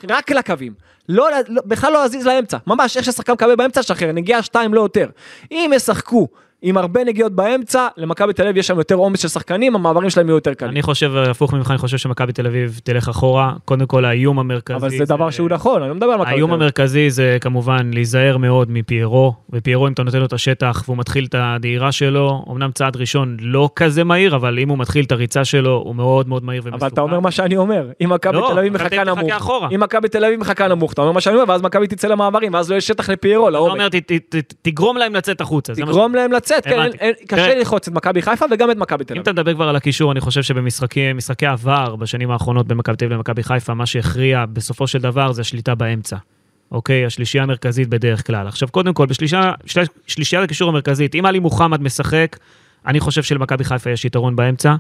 רק לקווים. לא, לא, בכלל לא להזיז לאמצע. ממש, איך ששחקן מקבל באמצע, שחרר, נגיעה שתיים לא יותר. אם ישחקו עם הרבה נגיעות באמצע, למכבי תל אביב יש שם יותר עומס של שחקנים, המעברים שלהם יהיו יותר קלים. אני חושב, הפוך ממך, אני חושב שמכבי תל אביב תלך אחורה. קודם כל, האיום המרכזי... אבל זה דבר שהוא נכון, אני לא מדבר על מכבי תל האיום אביב. המרכזי זה כמובן להיזהר מאוד מפיירו, ופיירו אם אתה נותן לו את השטח והוא מתחיל את הדהירה שלו, אמנם צעד ראשון לא כזה מהיר, אבל אם הוא מתחיל את הריצה שלו, הוא מאוד מאוד מהיר ומסוכן. אבל אתה אומר מה שאני אומר, אם מכבי לא, תל אביב מחכה נמוך, אחורה. אם מכבי תל אביב מחכה נמוך, אתה אומר מה שאני אומר, ואז מכבי תצא למעברים, ואז לא יש שטח לפיירו, אתה לעומק. אומר, ת- ת- ת- תגרום להם לצאת החוצה. זה מה ש- תגרום להם לצאת, כן. אין- אין- קשה. ללחוץ את מכבי חיפה וגם את מכבי תל אם אביב. אתה מדבר כבר על הקישור, אני חושב שבמשחקי משחקי עבר בשנים האחרונות בין מכבי תל אביב למכבי חיפה, מה שהכריע בסופו של דבר זה השליטה באמצע. אוקיי, השלישייה המרכזית בדרך כלל. עכשיו, קודם כל, בשלישייה, של- שלישיית הקישור המרכזית, אם עלי מוחמד משחק, אני חושב שלמכבי חיפה יש יתרון באמצע,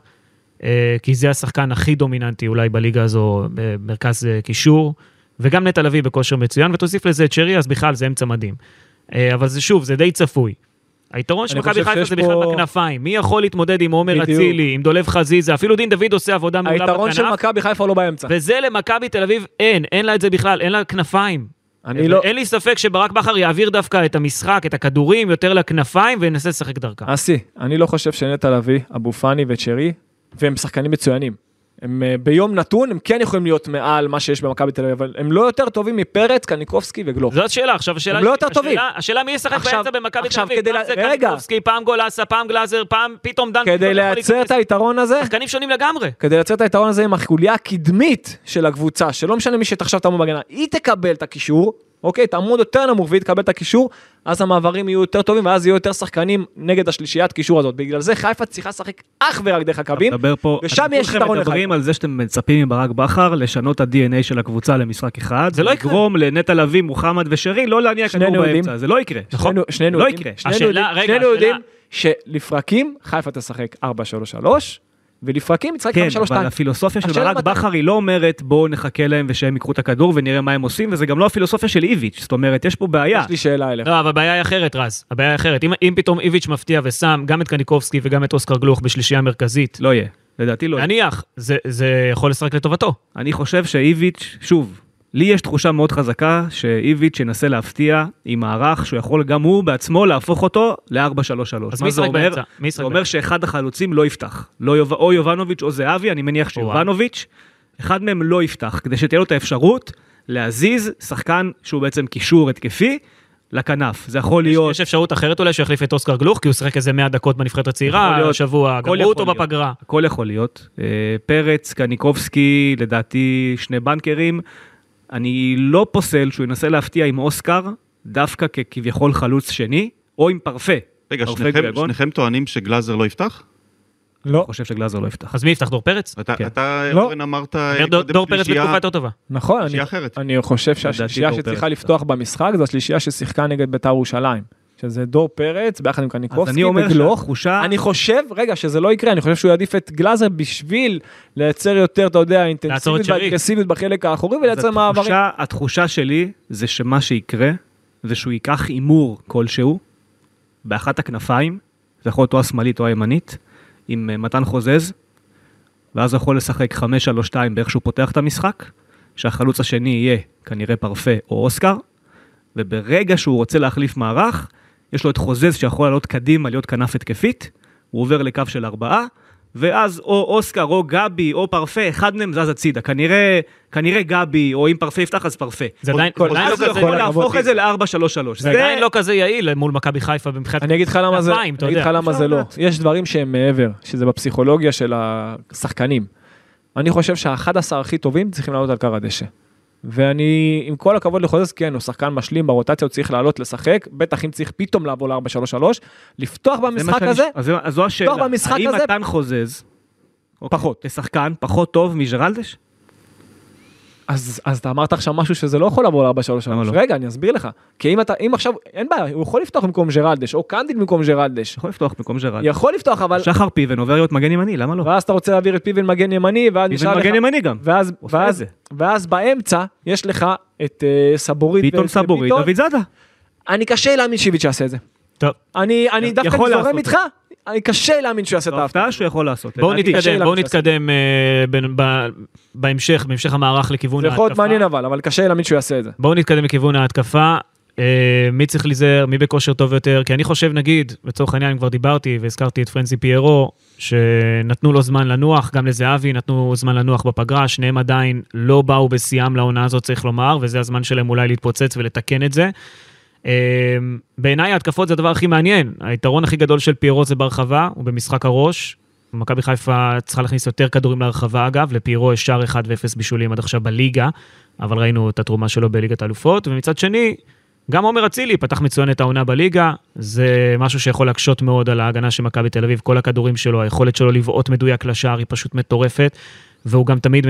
אה, כי זה השחקן הכי דומיננטי אולי בליגה הזו, במרכז אה, קישור, וגם נטע לביא בכושר מצוין, ותוסיף לזה את שרי, אז בכלל זה אמצע מדהים. אה, אבל זה שוב, זה די צפוי. היתרון של מכבי חיפה זה בכלל פה- בכנפיים. מי יכול להתמודד עם עומר. אצילי, עם דולב חזיזה, אפילו דין דוד עושה עבודה מעולה היתרון של בכנף, מכבי חיפה לא באמצע. וזה למכבי תל אביב אין, אין לה את זה בכלל, אין לה כנפיים. אני לא... אין לי ספק שברק בכר יעביר דווקא את המשחק, את הכדורים, יותר לכנפיים, וינסה לשחק דרכם. אסי, אני לא חושב שנטע לביא, אבו פאני וצ'רי, והם שחקנים מצוינים. הם אה, ביום נתון, הם כן יכולים להיות מעל מה שיש במכבי תל אביב, אבל הם לא יותר טובים מפרץ, קניקובסקי וגלוך. זאת השאלה, עכשיו השאלה... הם לא יותר טובים. השאלה מי ישחק באמצע במכבי תל אביב, פעם זה. קניקובסקי, פעם גולסה, פעם גלאזר, פעם פתאום דנקי. כדי לייצר. את היתרון הזה, שחקנים שונים לגמרי. כדי לייצר את היתרון הזה עם החוליה הקדמית של הקבוצה, שלא משנה מי שתחשב תעמוד בהגנה, היא תקבל את הקישור, אוקיי, תעמוד יותר נמוך והיא תקבל את הקישור, אז המעברים יהיו יותר טובים, ואז יהיו יותר שחקנים נגד השלישיית קישור הזאת. בגלל זה חיפה צריכה לשחק אך ורק דרך הקווים, פה, ושם אתם יש יתרון מדברים לחיפה. על זה שאתם מצפים מברק בכר לשנות את ה-DNA של הקבוצה למשחק אחד. זה לא יקרה. לגרום לנטע לביא, מוחמד ושרי לא להניע כדור. באמצע, זה לא יקרה. נכון. שנינו- שנינו לא יודעים- יקרה. שנינו השאלה- יודעים- רגע, שנינו השאלה- יודעים שלפרקים חיפה תשחק 4-3-3, ולפרקים תשחק כן, 5-3-2. אבל הפילוסופיה של ברק מתי- בכר היא לא אומרת בואו נחכה להם ושהם ייקחו את הכדור ונראה מה הם עושים, וזה גם לא הפילוסופיה של איביץ', זאת אומרת, יש פה בעיה. יש לי שאלה אליך. לא, אבל הבעיה היא אחרת, רז. הבעיה היא אחרת. אם, אם פתאום איביץ' מפתיע ושם גם את קניקובסקי וגם את אוסקר גלוך בשלישייה מרכזית, לא יהיה, לדעתי לא יהיה. נניח, זה, זה יכול לשחק לטובתו. אני חושב שאיביץ', שוב, לי יש תחושה מאוד חזקה שאיביץ' ינסה להפתיע עם מערך שהוא יכול גם הוא בעצמו להפוך אותו ל-4-3-3. אז מה מי זה ישחק אומר? זה אומר שאחד החלוצים לא יפתח. לא יוב... או יובנוביץ' או זהבי, אני מניח שיובנוביץ', אחד מהם לא יפתח, כדי שתהיה לו את האפשרות להזיז שחקן שהוא בעצם קישור התקפי לכנף. זה יכול יש, להיות... יש אפשרות אחרת אולי שהוא יחליף את אוסקר גלוך, כי הוא שיחק איזה 100 דקות בנבחרת הצעירה להיות. השבוע, גמרו אותו להיות. בפגרה. הכל יכול להיות. אה, פרץ, קניקובסקי, לדעתי שני בנקרים. אני לא פוסל שהוא ינסה להפתיע עם אוסקר, דווקא ככביכול חלוץ שני, או עם פרפה. רגע, שניכם. שניכם טוענים שגלאזר לא יפתח? לא. אני חושב שגלאזר לא יפתח. אז מי יפתח, דור פרץ? אתה, כן. אתה לא. אורן, אמרת אומר, דור, קודם דור פרץ שלישייה- בתקופה יותר טובה. נכון, אני, אחרת. אני חושב שהשלישייה שצריכה לפתוח במשחק זו השלישייה ששיחקה נגד בית"ר ירושלים. שזה דור פרץ ביחד עם קניקובסקי וגלוך. שהתחושה... אני חושב, רגע, שזה לא יקרה, אני חושב שהוא יעדיף את גלאזר בשביל לייצר יותר, אתה יודע, אינטנסיביות שרי. ואגרסיביות בחלק האחורי ולייצר מעברים. התחושה, התחושה שלי זה שמה שיקרה, זה שהוא ייקח הימור כלשהו, באחת הכנפיים, זה יכול להיות או השמאלית או הימנית, עם אה, מתן חוזז, ואז הוא יכול לשחק 5-3-2 באיך שהוא פותח את המשחק, שהחלוץ השני יהיה כנראה פרפה או אוסקר, וברגע שהוא רוצה להחליף מערך, יש לו את חוזז שיכול לעלות קדימה, להיות כנף התקפית, הוא עובר לקו של ארבעה, ואז או אוסקר או גבי או פרפה, אחד מהם זז הצידה. כנראה, כנראה גבי, או אם פרפה יפתח אז פרפה. זה עדיין כל- עדיין לא אז הוא כזה- יכול להפוך. את זה ל-4-3-3. זה עדיין לא כזה יעיל מול מכבי חיפה מבחינת... אני אגיד לך למה זה, אני אגיד לך. למה זה לא. יש דברים שהם מעבר, שזה בפסיכולוגיה של השחקנים. אני חושב שה-11 הכי טובים צריכים לעלות על קר הדשא. ואני, עם כל הכבוד לחוזז, כן, הוא שחקן משלים ברוטציה, הוא צריך לעלות לשחק, בטח אם צריך פתאום לעבור ל-4-3-3, לפתוח במשחק הזה, אז זו השאלה. האם מתן חוזז, אוקיי, פחות. כשחקן, פחות טוב מג'רלדש? אז, אז אתה אמרת עכשיו משהו שזה לא יכול לעבור ל-4-3-3. למה לא? רגע, אני אסביר לך. כי אם אתה, אם עכשיו, אין בעיה, הוא יכול לפתוח במקום ג'רלדש, או קנדיל במקום ג'רלדש. יכול לפתוח במקום ג'רלדש. יכול לפתוח, אבל... שחר פיבן עובר להיות מגן ימני, למה לא? ואז אתה רוצה להעביר את פיבן מגן ימני, ואז פיבן נשאר לך... מגן ימני גם. ואז, ואז. ואז באמצע יש לך את אה, סבורי. ביטון ואת סבורי, ביטון. דוד זאדה. אני קשה להאמין שאיביץ' יעשה את זה. טוב, אני, אני דווקא יכול זורם איתך, קשה להאמין שהוא יעשה את ההפתעה. הפתעה שהוא יכול לעשות. בואו. נתקדם, בואו. נתקדם אה, בהמשך, בהמשך המערך לכיוון זה יכול להיות ההתקפה. מעניין אבל, אבל קשה להאמין שהוא יעשה את זה. בואו נתקדם לכיוון ההתקפה. אה, מי צריך להיזהר, מי בכושר טוב יותר, כי אני חושב, נגיד, לצורך העניין, כבר דיברתי והזכרתי את פרנסי פיירו, שנתנו לו זמן לנוח, גם לזהבי נתנו זמן לנוח בפגרה, שניהם עדיין לא באו בשיאם לעונה הזאת, צריך לומר, וזה הזמן שלהם אולי להתפוצץ ולתקן את זה. אה, בעיניי ההתקפות זה הדבר הכי מעניין. היתרון הכי גדול של פיירו זה ברחבה, הוא במשחק הראש. מכבי חיפה צריכה להכניס יותר כדורים להרחבה אגב, לפיירו יש שער 1 ו-0 בישולים עד עכשיו בליגה, אבל ראינו את התרומה שלו בליגת האלופות, ומצד שני, גם עומר אצילי פתח מצוין את העונה בליגה, זה משהו שיכול להקשות מאוד על ההגנה של מכבי תל אביב, כל הכדורים שלו, היכולת שלו לבעוט מדויק לשער היא פשוט מטורפת, והוא גם תמיד.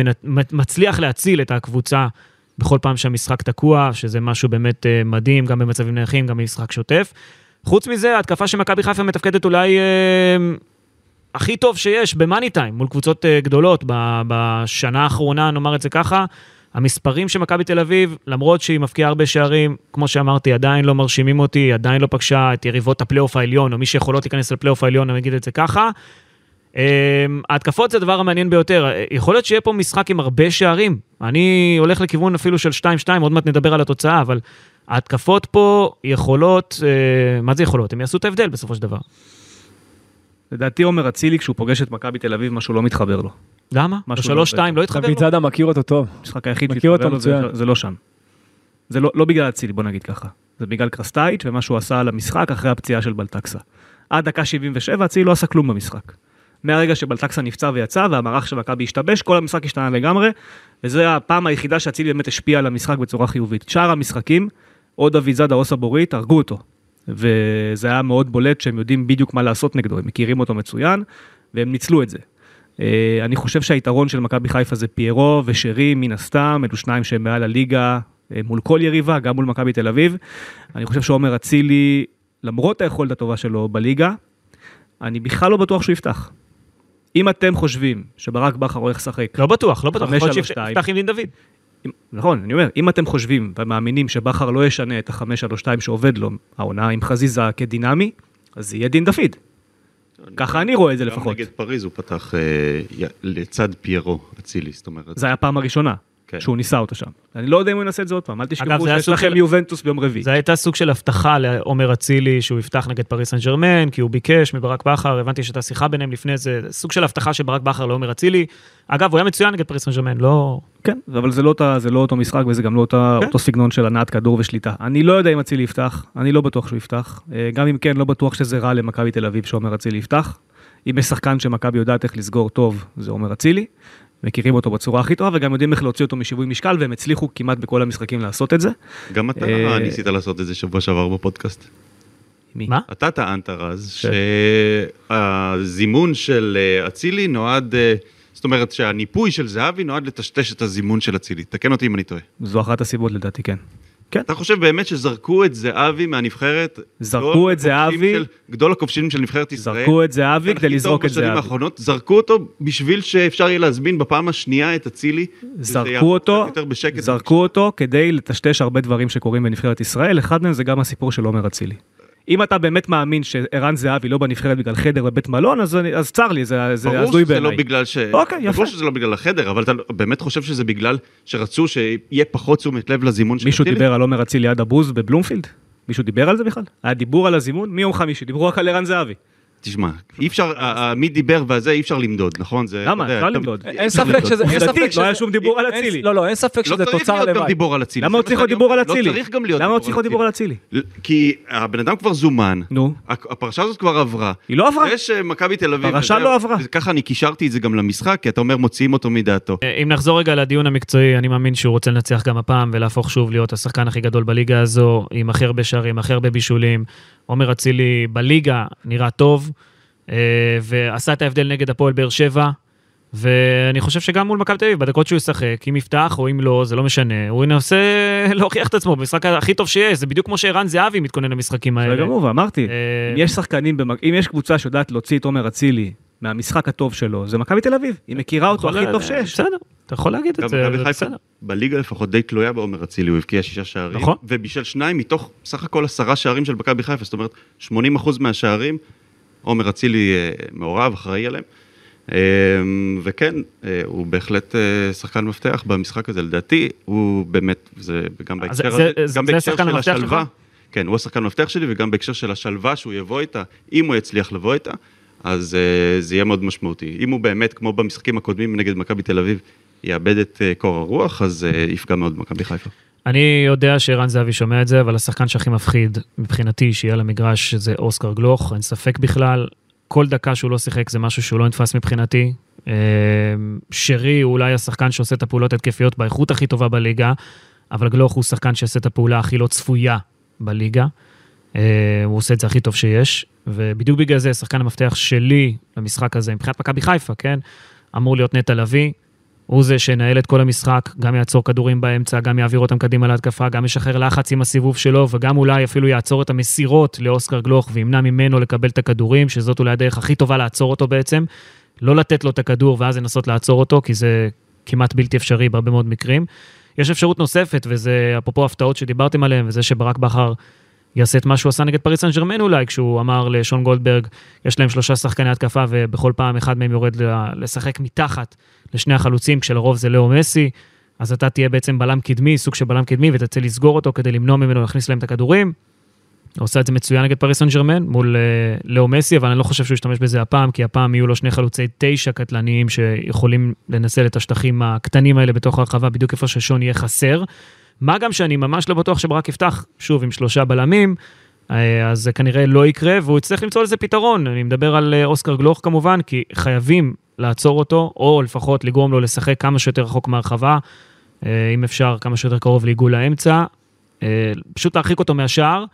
מצליח להציל את הקבוצה בכל פעם שהמשחק תקוע, שזה משהו באמת אה, מדהים, גם במצבים נייחים, גם במשחק שוטף. חוץ מזה, ההתקפה של מכבי חיפה מתפקדת אולי אה, הכי טוב שיש במאני טיים, מול קבוצות אה, גדולות. בשנה האחרונה, נאמר את זה ככה, המספרים של מכבי תל אביב, למרות שהיא מפקיעה הרבה שערים, כמו שאמרתי, עדיין לא מרשימים אותי, עדיין לא פגשה את יריבות הפלייאוף העליון, או מי שיכולות להיכנס לפלייאוף העליון, אני אגיד את זה ככה. אמ, ההתקפות זה הדבר המעניין ביותר. יכול להיות שיהיה פה משחק עם הרבה שערים. אני הולך לכיוון אפילו של 2-2, עוד מעט נדבר על התוצאה, אבל ההתקפות פה יכולות, אה, מה זה יכולות? הם יעשו את ההבדל בסופו של דבר. לדעתי עומר אצילי, כשהוא פוגש את מכבי תל אביב, משהו לא מתחבר לו. למה? משהו בשלוש-שתיים לא התחבר דוד לו? זאדה מכיר אותו טוב. המשחק היחיד שהתחבר לו זה-. זה לא שם. זה לא, לא בגלל אצילי, בוא נגיד ככה. זה בגלל קרסטייץ' ומה שהוא עשה על המשחק אחרי הפציעה של בלטקסה. עד דקה 77 אצילי לא עשה כלום במשחק. מהרגע שבלטקסה נפצע ויצא והמערך של מכבי השתבש, כל המשחק השתנה לגמרי, וזו הפעם היחידה שאצילי באמת השפיע על המשחק בצורה חיובית. שאר המשחקים, או דוד זאדה או סבורית, הרגו אותו. וזה היה מאוד בולט שהם יודעים בדיוק מה לעשות נגדו, הם מכירים אותו מצוין, והם ניצלו את זה. אה, אני חושב שהיתרון של מכבי חיפה זה פיירו ושרי, מן הסתם, אלו שניים שהם מעל הליגה אה, מול כל יריבה, גם מול מכבי תל אביב. אני חושב שעומר אצילי, למרות היכולת הטובה שלו בליגה, אני בכלל לא בטוח שהוא יפתח. אם אתם חושבים שברק בכר הולך לשחק, לא בטוח, לא בטוח. חמש, יכול להיות שלוש, שיפתח. עם דין דוד. אם- נכון, אני אומר, אם אתם חושבים ומאמינים שבכר לא ישנה את החמש שלוש שתיים שעובד לו, העונה עם חזיזה כדינמי, אז זה יהיה דין דוד. ככה אני רואה את זה גם לפחות. נגד פריז הוא פתח אה, לצד פיירו, אצילי, זאת אומרת. זה היה הפעם הראשונה כן. שהוא ניסה אותו שם. אני לא יודע אם הוא ינסה את זה עוד פעם, אל תשכחו שיש לכם של- יובנטוס ביום רביעי. זה הייתה סוג של הבטחה לעומר אצילי שהוא יפתח נגד פריס סן ג'רמן, כי הוא ביקש מברק בכר, הבנתי שהייתה שיחה ביניהם לפני זה, סוג של הבטחה של ברק בכר לעומר אצילי. אגב, הוא היה מצוין נגד פריס סן ג'רמן, לא... כן, אבל זה לא, אותה- זה לא אותו משחק וזה גם לא אותה, כן. אותו סגנון של הנעת כדור ושליטה. אני לא יודע אם אצילי יפתח, אני לא בטוח שהוא יפתח. אה, גם אם כן, לא בטוח שזה רע למכבי תל אביב שעומר אצילי יפתח. אם יש שחקן שמכבי יודעת איך לסגור טוב, זה עומר אצילי. מכירים אותו בצורה הכי טובה וגם יודעים איך להוציא אותו משיווי משקל והם הצליחו כמעט בכל המשחקים לעשות את זה. גם אתה אה, ניסית לעשות את זה שבוע שעבר בפודקאסט. מי? מה? אתה טענת רז כן. שהזימון של אה, אצילי נועד, אה, זאת אומרת שהניפוי של זהבי נועד לטשטש את הזימון של אצילי. תקן אותי אם אני טועה. זו אחת הסיבות לדעתי, כן. אתה חושב באמת שזרקו את זהבי מהנבחרת? זרקו גדול את זהבי- של- גדול הכובשים של נבחרת ישראל. זרקו את זהבי כדי לזרוק את זהבי. האחרונות, זרקו אותו בשביל שאפשר יהיה להזמין בפעם השנייה את אצילי. זרקו אותו. זרקו אותו כדי לטשטש הרבה דברים שקורים בנבחרת ישראל, אחד מהם זה גם הסיפור של עומר אצילי. אם אתה באמת מאמין שערן זהבי לא בנבחרת בגלל חדר בבית מלון, אז, אני- אז צר לי, זה, זה ברור הזוי שזה לא בעיניי. בגלל ש... אוקיי, יפה. ברור שזה לא בגלל החדר, אבל אתה באמת חושב שזה בגלל שרצו שיהיה פחות תשומת לב לזימון של מישהו? דיבר על עומר אצילי עד הבוז בבלומפילד? מישהו דיבר על זה בכלל? היה דיבור על הזימון? מיום חמישי, דיברו רק על ערן זהבי. תשמע, אי אפשר, מי דיבר והזה אי אפשר למדוד, נכון? זה- למה? אפשר למדוד. אין ספק שזה... אין עובדתית, ספק לא שזה- היה שום דיבור על אצילי. לא, לא, אין ספק לא שזה צריך תוצר להיות גם לוואי. דיבור על אצילי. למה זה צריך להיות דיבור על. אצילי? לא צריך גם להיות למה דיבור צריך להיות דיבור על אצילי? כי הבן אדם כבר זומן, נו, הפ- הפרשה הזאת כבר עברה. היא לא עברה. זה שמכבי תל אביב... פרשה וזה- לא עברה. וככה אני קישרתי את זה גם למשחק, כי אתה אומר מוציאים אותו מדעתו. אה, אם נחזור רגע לדיון המקצועי, אני מאמין שהוא רוצה לנצח גם הפעם ולהפוך שוב להיות השחקן הכי גדול בליגה הזו, עם הכי הרבה שערים, הכי הרבה בישולים. עומר אצילי בליגה נראה טוב, אה, ועשה את ההבדל נגד הפועל באר שבע, ואני חושב שגם מול מכבי תל אביב, בדקות שהוא ישחק, אם יפתח או אם לא, זה לא משנה, הוא ינסה [laughs] להוכיח את עצמו במשחק הכי טוב שיש, זה בדיוק כמו שערן זהבי מתכונן למשחקים האלה. בסדר גמור, ואמרתי, אה, אם יש שחקנים, אם יש קבוצה שיודעת להוציא את עומר אצילי מהמשחק הטוב שלו, זה מכבי תל אביב. היא מכירה אותו הכי טוב שיש. בסדר, אתה יכול להגיד את זה, בסדר. בליגה לפחות די תלויה בעומר אצילי, הוא הבקיע שישה שערים. נכון. ובישל שניים מתוך סך הכל עשרה שערים של מכבי חיפה, זאת אומרת, 80% מהשערים, עומר אצילי אה, מעורב, אחראי עליהם. אה, וכן, אה, הוא בהחלט שחקן מפתח במשחק הזה, לדעתי, הוא באמת, זה גם בהקשר זה- הזה, זה- גם בהקשר של השלווה. כן, הוא השחקן המפתח שלי, וגם בהקשר של השלווה שהוא יבוא איתה, אם הוא יצליח לבוא איתה, אז אה, זה יהיה מאוד משמעותי. אם הוא באמת, כמו במשחקים הקודמים נגד מכבי תל אביב, יאבד את אה, קור הרוח, אז אה, יפגע מאוד במכבי חיפה. אני יודע שערן זהבי שומע את זה, אבל השחקן שהכי מפחיד מבחינתי שיהיה על המגרש זה אוסקר גלוך, אין ספק בכלל. כל דקה שהוא לא שיחק זה משהו שהוא לא נתפס מבחינתי. שרי הוא אולי השחקן שעושה את הפעולות ההתקפיות באיכות הכי טובה בליגה, אבל גלוך הוא שחקן שיעשה את הפעולה הכי לא צפויה בליגה. אה, הוא עושה את זה הכי טוב שיש, ובדיוק בגלל זה שחקן המפתח שלי למשחק הזה, מבחינת מכבי חיפה, כן? אמור להיות נטע לביא, הוא זה שינהל את כל המשחק, גם יעצור כדורים באמצע, גם יעביר אותם קדימה להתקפה, גם ישחרר לחץ עם הסיבוב שלו, וגם אולי אפילו יעצור את המסירות לאוסקר גלוך וימנע ממנו לקבל את הכדורים, שזאת אולי הדרך הכי טובה לעצור אותו בעצם. לא לתת לו את הכדור ואז לנסות לעצור אותו, כי זה כמעט בלתי אפשרי בהרבה מאוד מקרים. יש אפשרות נוספת, וזה אפרופו הפתעות שדיברתם עליהן, וזה שברק בכר יעשה את מה שהוא עשה נגד פריס סן ג'רמן אולי, כשהוא אמר לשון גולדברג, יש להם שלושה שחקני התקפה ובכל פעם אחד מהם יורד לשחק מתחת לשני החלוצים, כשלרוב זה לאו מסי, אז אתה תהיה בעצם בלם קדמי, סוג של בלם קדמי, ותצא לסגור אותו כדי למנוע ממנו להכניס להם את הכדורים. הוא עושה את זה מצוין נגד פריס סן ג'רמן מול אה, לאו מסי, אבל אני לא חושב שהוא ישתמש בזה הפעם, כי הפעם יהיו לו שני חלוצי תשע קטלניים שיכולים לנצל את השטחים הקטנים האלה בתוך הרחבה, בדיוק איפה ששון יהיה חסר. מה גם שאני ממש לא בטוח שברק יפתח, שוב, עם שלושה בלמים, אה, אז זה כנראה לא יקרה, והוא יצטרך למצוא לזה פתרון. אני מדבר על אה, אוסקר גלוך כמובן, כי חייבים לעצור אותו, או לפחות לגרום לו לשחק כמה שיותר רחוק מהרחבה, אה, אם אפשר, כמה שיותר קרוב לעיגול האמצע. פשוט להרחיק אותו מהשער,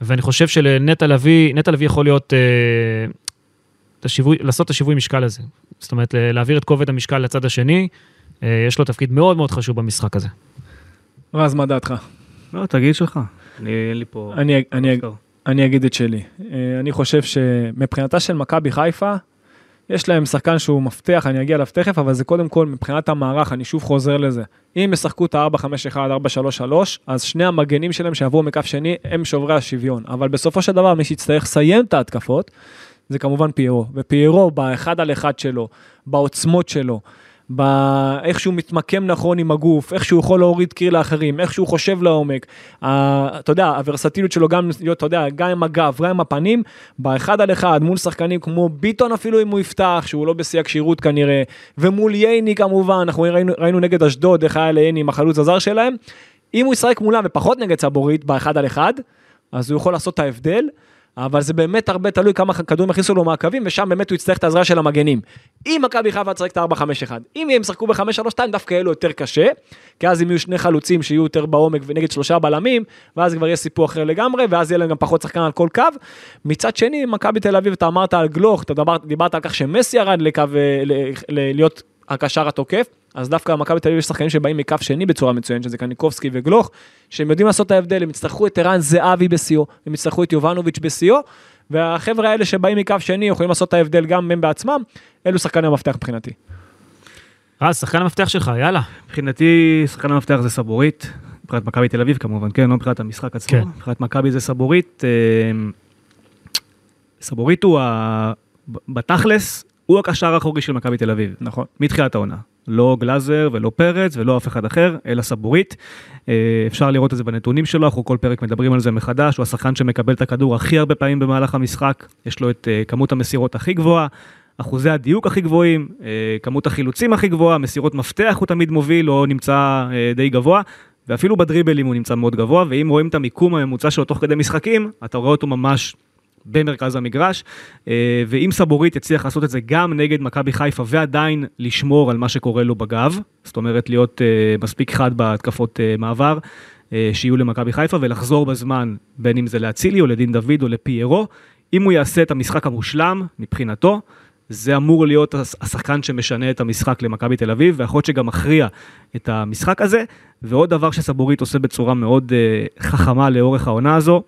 ואני חושב שלנטע לביא, נטע לביא יכול להיות, השיווי, לעשות את השיווי משקל הזה. זאת אומרת, להעביר את כובד המשקל לצד השני, יש לו תפקיד מאוד מאוד חשוב במשחק הזה. רז, מה דעתך? לא, תגיד שלך. אני, אין לי פה... אני- אני- אוסקר. אני אגיד את שלי. אה, אני חושב שמבחינתה של מכבי חיפה, יש להם שחקן שהוא מפתח, אני אגיע אליו תכף, אבל זה קודם כל מבחינת המערך, אני שוב חוזר לזה. אם ישחקו את ה-4-5-1, 4-3-3, אז שני המגנים שלהם שיעברו מכף שני הם שוברי השוויון. אבל בסופו של דבר, מי שיצטרך לסיים את ההתקפות, זה כמובן פיירו. ופיירו, באחד על אחד שלו, בעוצמות שלו, באיך שהוא מתמקם נכון עם הגוף, איך שהוא יכול להוריד קיר לאחרים, איך שהוא חושב לעומק. ה- אתה יודע, הוורסטיליות שלו גם להיות, אתה יודע, גם עם הגב, גם עם הפנים, באחד על אחד, מול שחקנים כמו ביטון אפילו אם הוא יפתח, שהוא לא בשיא הכשירות כנראה, ומול ייני כמובן, אנחנו ראינו, ראינו נגד אשדוד איך היה לייני עם החלוץ הזר שלהם. אם הוא ישחק מולם ופחות נגד סבורית באחד על אחד, אז הוא יכול לעשות את ההבדל. אבל זה באמת הרבה תלוי כמה כדורים יכניסו לו מהקווים, ושם באמת הוא יצטרך את העזרה של המגנים. אם מכבי חיפה תשחק את ה-4-5-1, אם הם ישחקו ב-5-3-2 דווקא יהיה לו יותר קשה, כי אז אם יהיו שני חלוצים שיהיו יותר בעומק ונגד שלושה בלמים, ואז כבר יהיה סיפור אחר לגמרי, ואז יהיה להם גם פחות שחקן על כל קו. מצד שני, מכבי תל אביב, אתה אמרת על גלוך, אתה דבר, דיברת על כך שמסי ירד לקו, אה, ל, ל, להיות הקשר התוקף, אז דווקא מכבי תל אביב יש שחקנים שבאים מקו שני בצורה מצוינת, שזה קניקובסקי וגלוך, שהם יודעים לעשות את ההבדל, הם יצטרכו את ערן זהבי בשיאו, הם יצטרכו את יובנוביץ' בשיאו, והחבר'ה האלה שבאים מקו שני יכולים לעשות את ההבדל גם הם בעצמם, אלו שחקני המפתח מבחינתי. רז, שחקן המפתח שלך, יאללה. מבחינתי, שחקן המפתח זה סבורית, מבחינת מכבי תל אביב כמובן, כן, לא מבחינת המשחק עצמו. כן. מבחינת מכבי זה סבורית. אה, סבורית הוא, ה... בתכלס, הוא הקשר האחורי של מכבי תל אביב. נכון. מתחילת העונה. לא גלאזר ולא פרץ ולא אף אחד אחר, אלא סבורית. אה, אפשר לראות את זה בנתונים שלו, אנחנו כל פרק מדברים על זה מחדש, הוא השחקן שמקבל את הכדור הכי הרבה פעמים במהלך המשחק, יש לו את אה, כמות המסירות הכי גבוהה, אחוזי הדיוק הכי גבוהים, אה, כמות החילוצים הכי גבוהה, מסירות מפתח הוא תמיד מוביל או נמצא אה, די גבוה. ואפילו בדריבלים הוא נמצא מאוד גבוה, ואם רואים את המיקום הממוצע שלו תוך כדי משחקים, אתה רואה אותו ממש במרכז המגרש, אה, ואם סבורית יצליח לעשות את זה גם נגד מכבי חיפה ועדיין לשמור על מה שקורה לו בגב, זאת אומרת להיות אה, מספיק חד בהתקפות אה, מעבר, שיהיו למכבי חיפה ולחזור בזמן, בין אם זה לאצילי או לדין דוד או לפיירו, אם הוא יעשה את המשחק המושלם מבחינתו, זה אמור להיות הש- השחקן שמשנה את המשחק למכבי תל אביב, ויכול להיות שגם מכריע את המשחק הזה. ועוד דבר שסבורית עושה בצורה מאוד חכמה לאורך העונה הזו,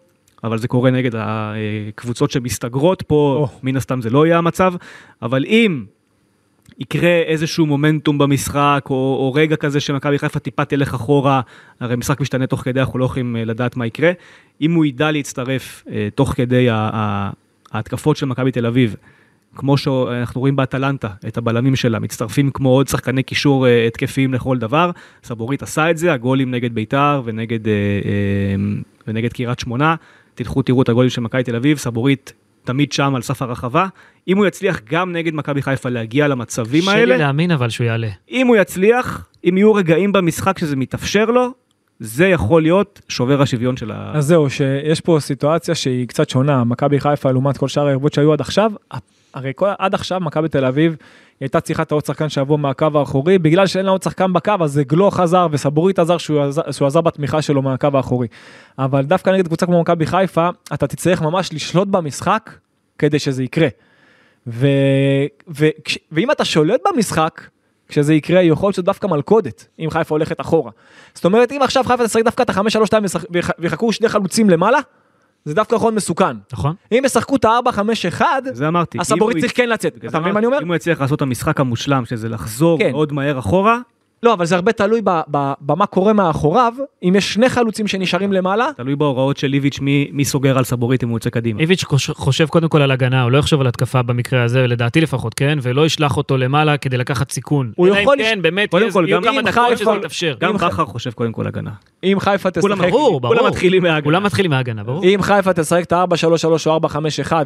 אבל זה קורה נגד הקבוצות שמסתגרות, פה או. מן הסתם זה לא יהיה המצב, אבל אם יקרה איזשהו מומנטום במשחק, או, או רגע כזה שמכבי חיפה טיפה תלך אחורה, הרי משחק משתנה תוך כדי, אנחנו לא יכולים אה, לדעת מה יקרה. אם הוא ידע להצטרף אה, תוך כדי ה- ה- ההתקפות של מכבי תל אביב, כמו שאנחנו רואים באטלנטה, את הבלמים שלה, מצטרפים כמו עוד שחקני קישור אה, התקפיים לכל דבר. סבורית עשה את זה, הגולים נגד ביתר ונגד, אה, אה, ונגד קריית שמונה. תלכו תראו את הגולים של מכבי תל אביב, סבורית תמיד שם על סף הרחבה. אם הוא יצליח גם נגד מכבי חיפה להגיע למצבים קשה האלה, לי להאמין אבל שהוא יעלה. אם הוא יצליח, אם יהיו רגעים במשחק שזה מתאפשר לו, זה יכול להיות שובר השוויון של ה... אז זהו, שיש פה סיטואציה שהיא קצת שונה, מכבי חיפה לעומת כל שאר היריבות שהיו עד עכשיו, הרי כל, עד עכשיו מכבי תל אביב הייתה צריכה את העוד שחקן שיבוא מהקו האחורי, בגלל שאין לה עוד שחקן בקו, אז זה גלו חזר וסבורית עזר שהוא, עזר שהוא עזר בתמיכה שלו מהקו האחורי. אבל דווקא נגד קבוצה כמו מכבי חיפה, אתה תצטרך ממש לשלוט במשחק כדי שזה יקרה. ו, ו, כש, ואם אתה שולט במשחק, כשזה יקרה, יכול להיות שזה דווקא מלכודת, אם חיפה הולכת אחורה. זאת אומרת, אם עכשיו חיפה תשחק דווקא את ה-5-3-2 ויחכו שני חלוצים למעלה, זה דווקא יכול להיות מסוכן. נכון? אם ישחקו את ה-4-5-1, זה אמרתי. אז אם סבורית הוא צריך כן לצאת. אתה מבין מה אני אומר? אם הוא יצליח לעשות את המשחק המושלם, שזה לחזור כן. מאוד מהר אחורה, לא, אבל זה הרבה תלוי ב- ב- במה קורה מאחוריו, אם יש שני חלוצים שנשארים למעלה, תלוי בהוראות של ליביץ' מי, מי סוגר על סבורית אם הוא יוצא קדימה. איביץ' חוש- חושב קודם כל על הגנה, הוא לא יחשוב על התקפה במקרה הזה, לדעתי לפחות, כן? ולא ישלח אותו למעלה כדי לקחת סיכון. הוא אלא אם יכול כן, באמת, קודם כל, גם כמה אם דקות חיפה- שזה יתאפשר. גם בכר חושב קודם כל הגנה. אם חיפה כולם תשחק, ברור, ברור. כולם מתחילים מההגנה. כולם מתחילים מההגנה, ברור. אם חיפה תשחק את ה-4-3-3 או 4-5-1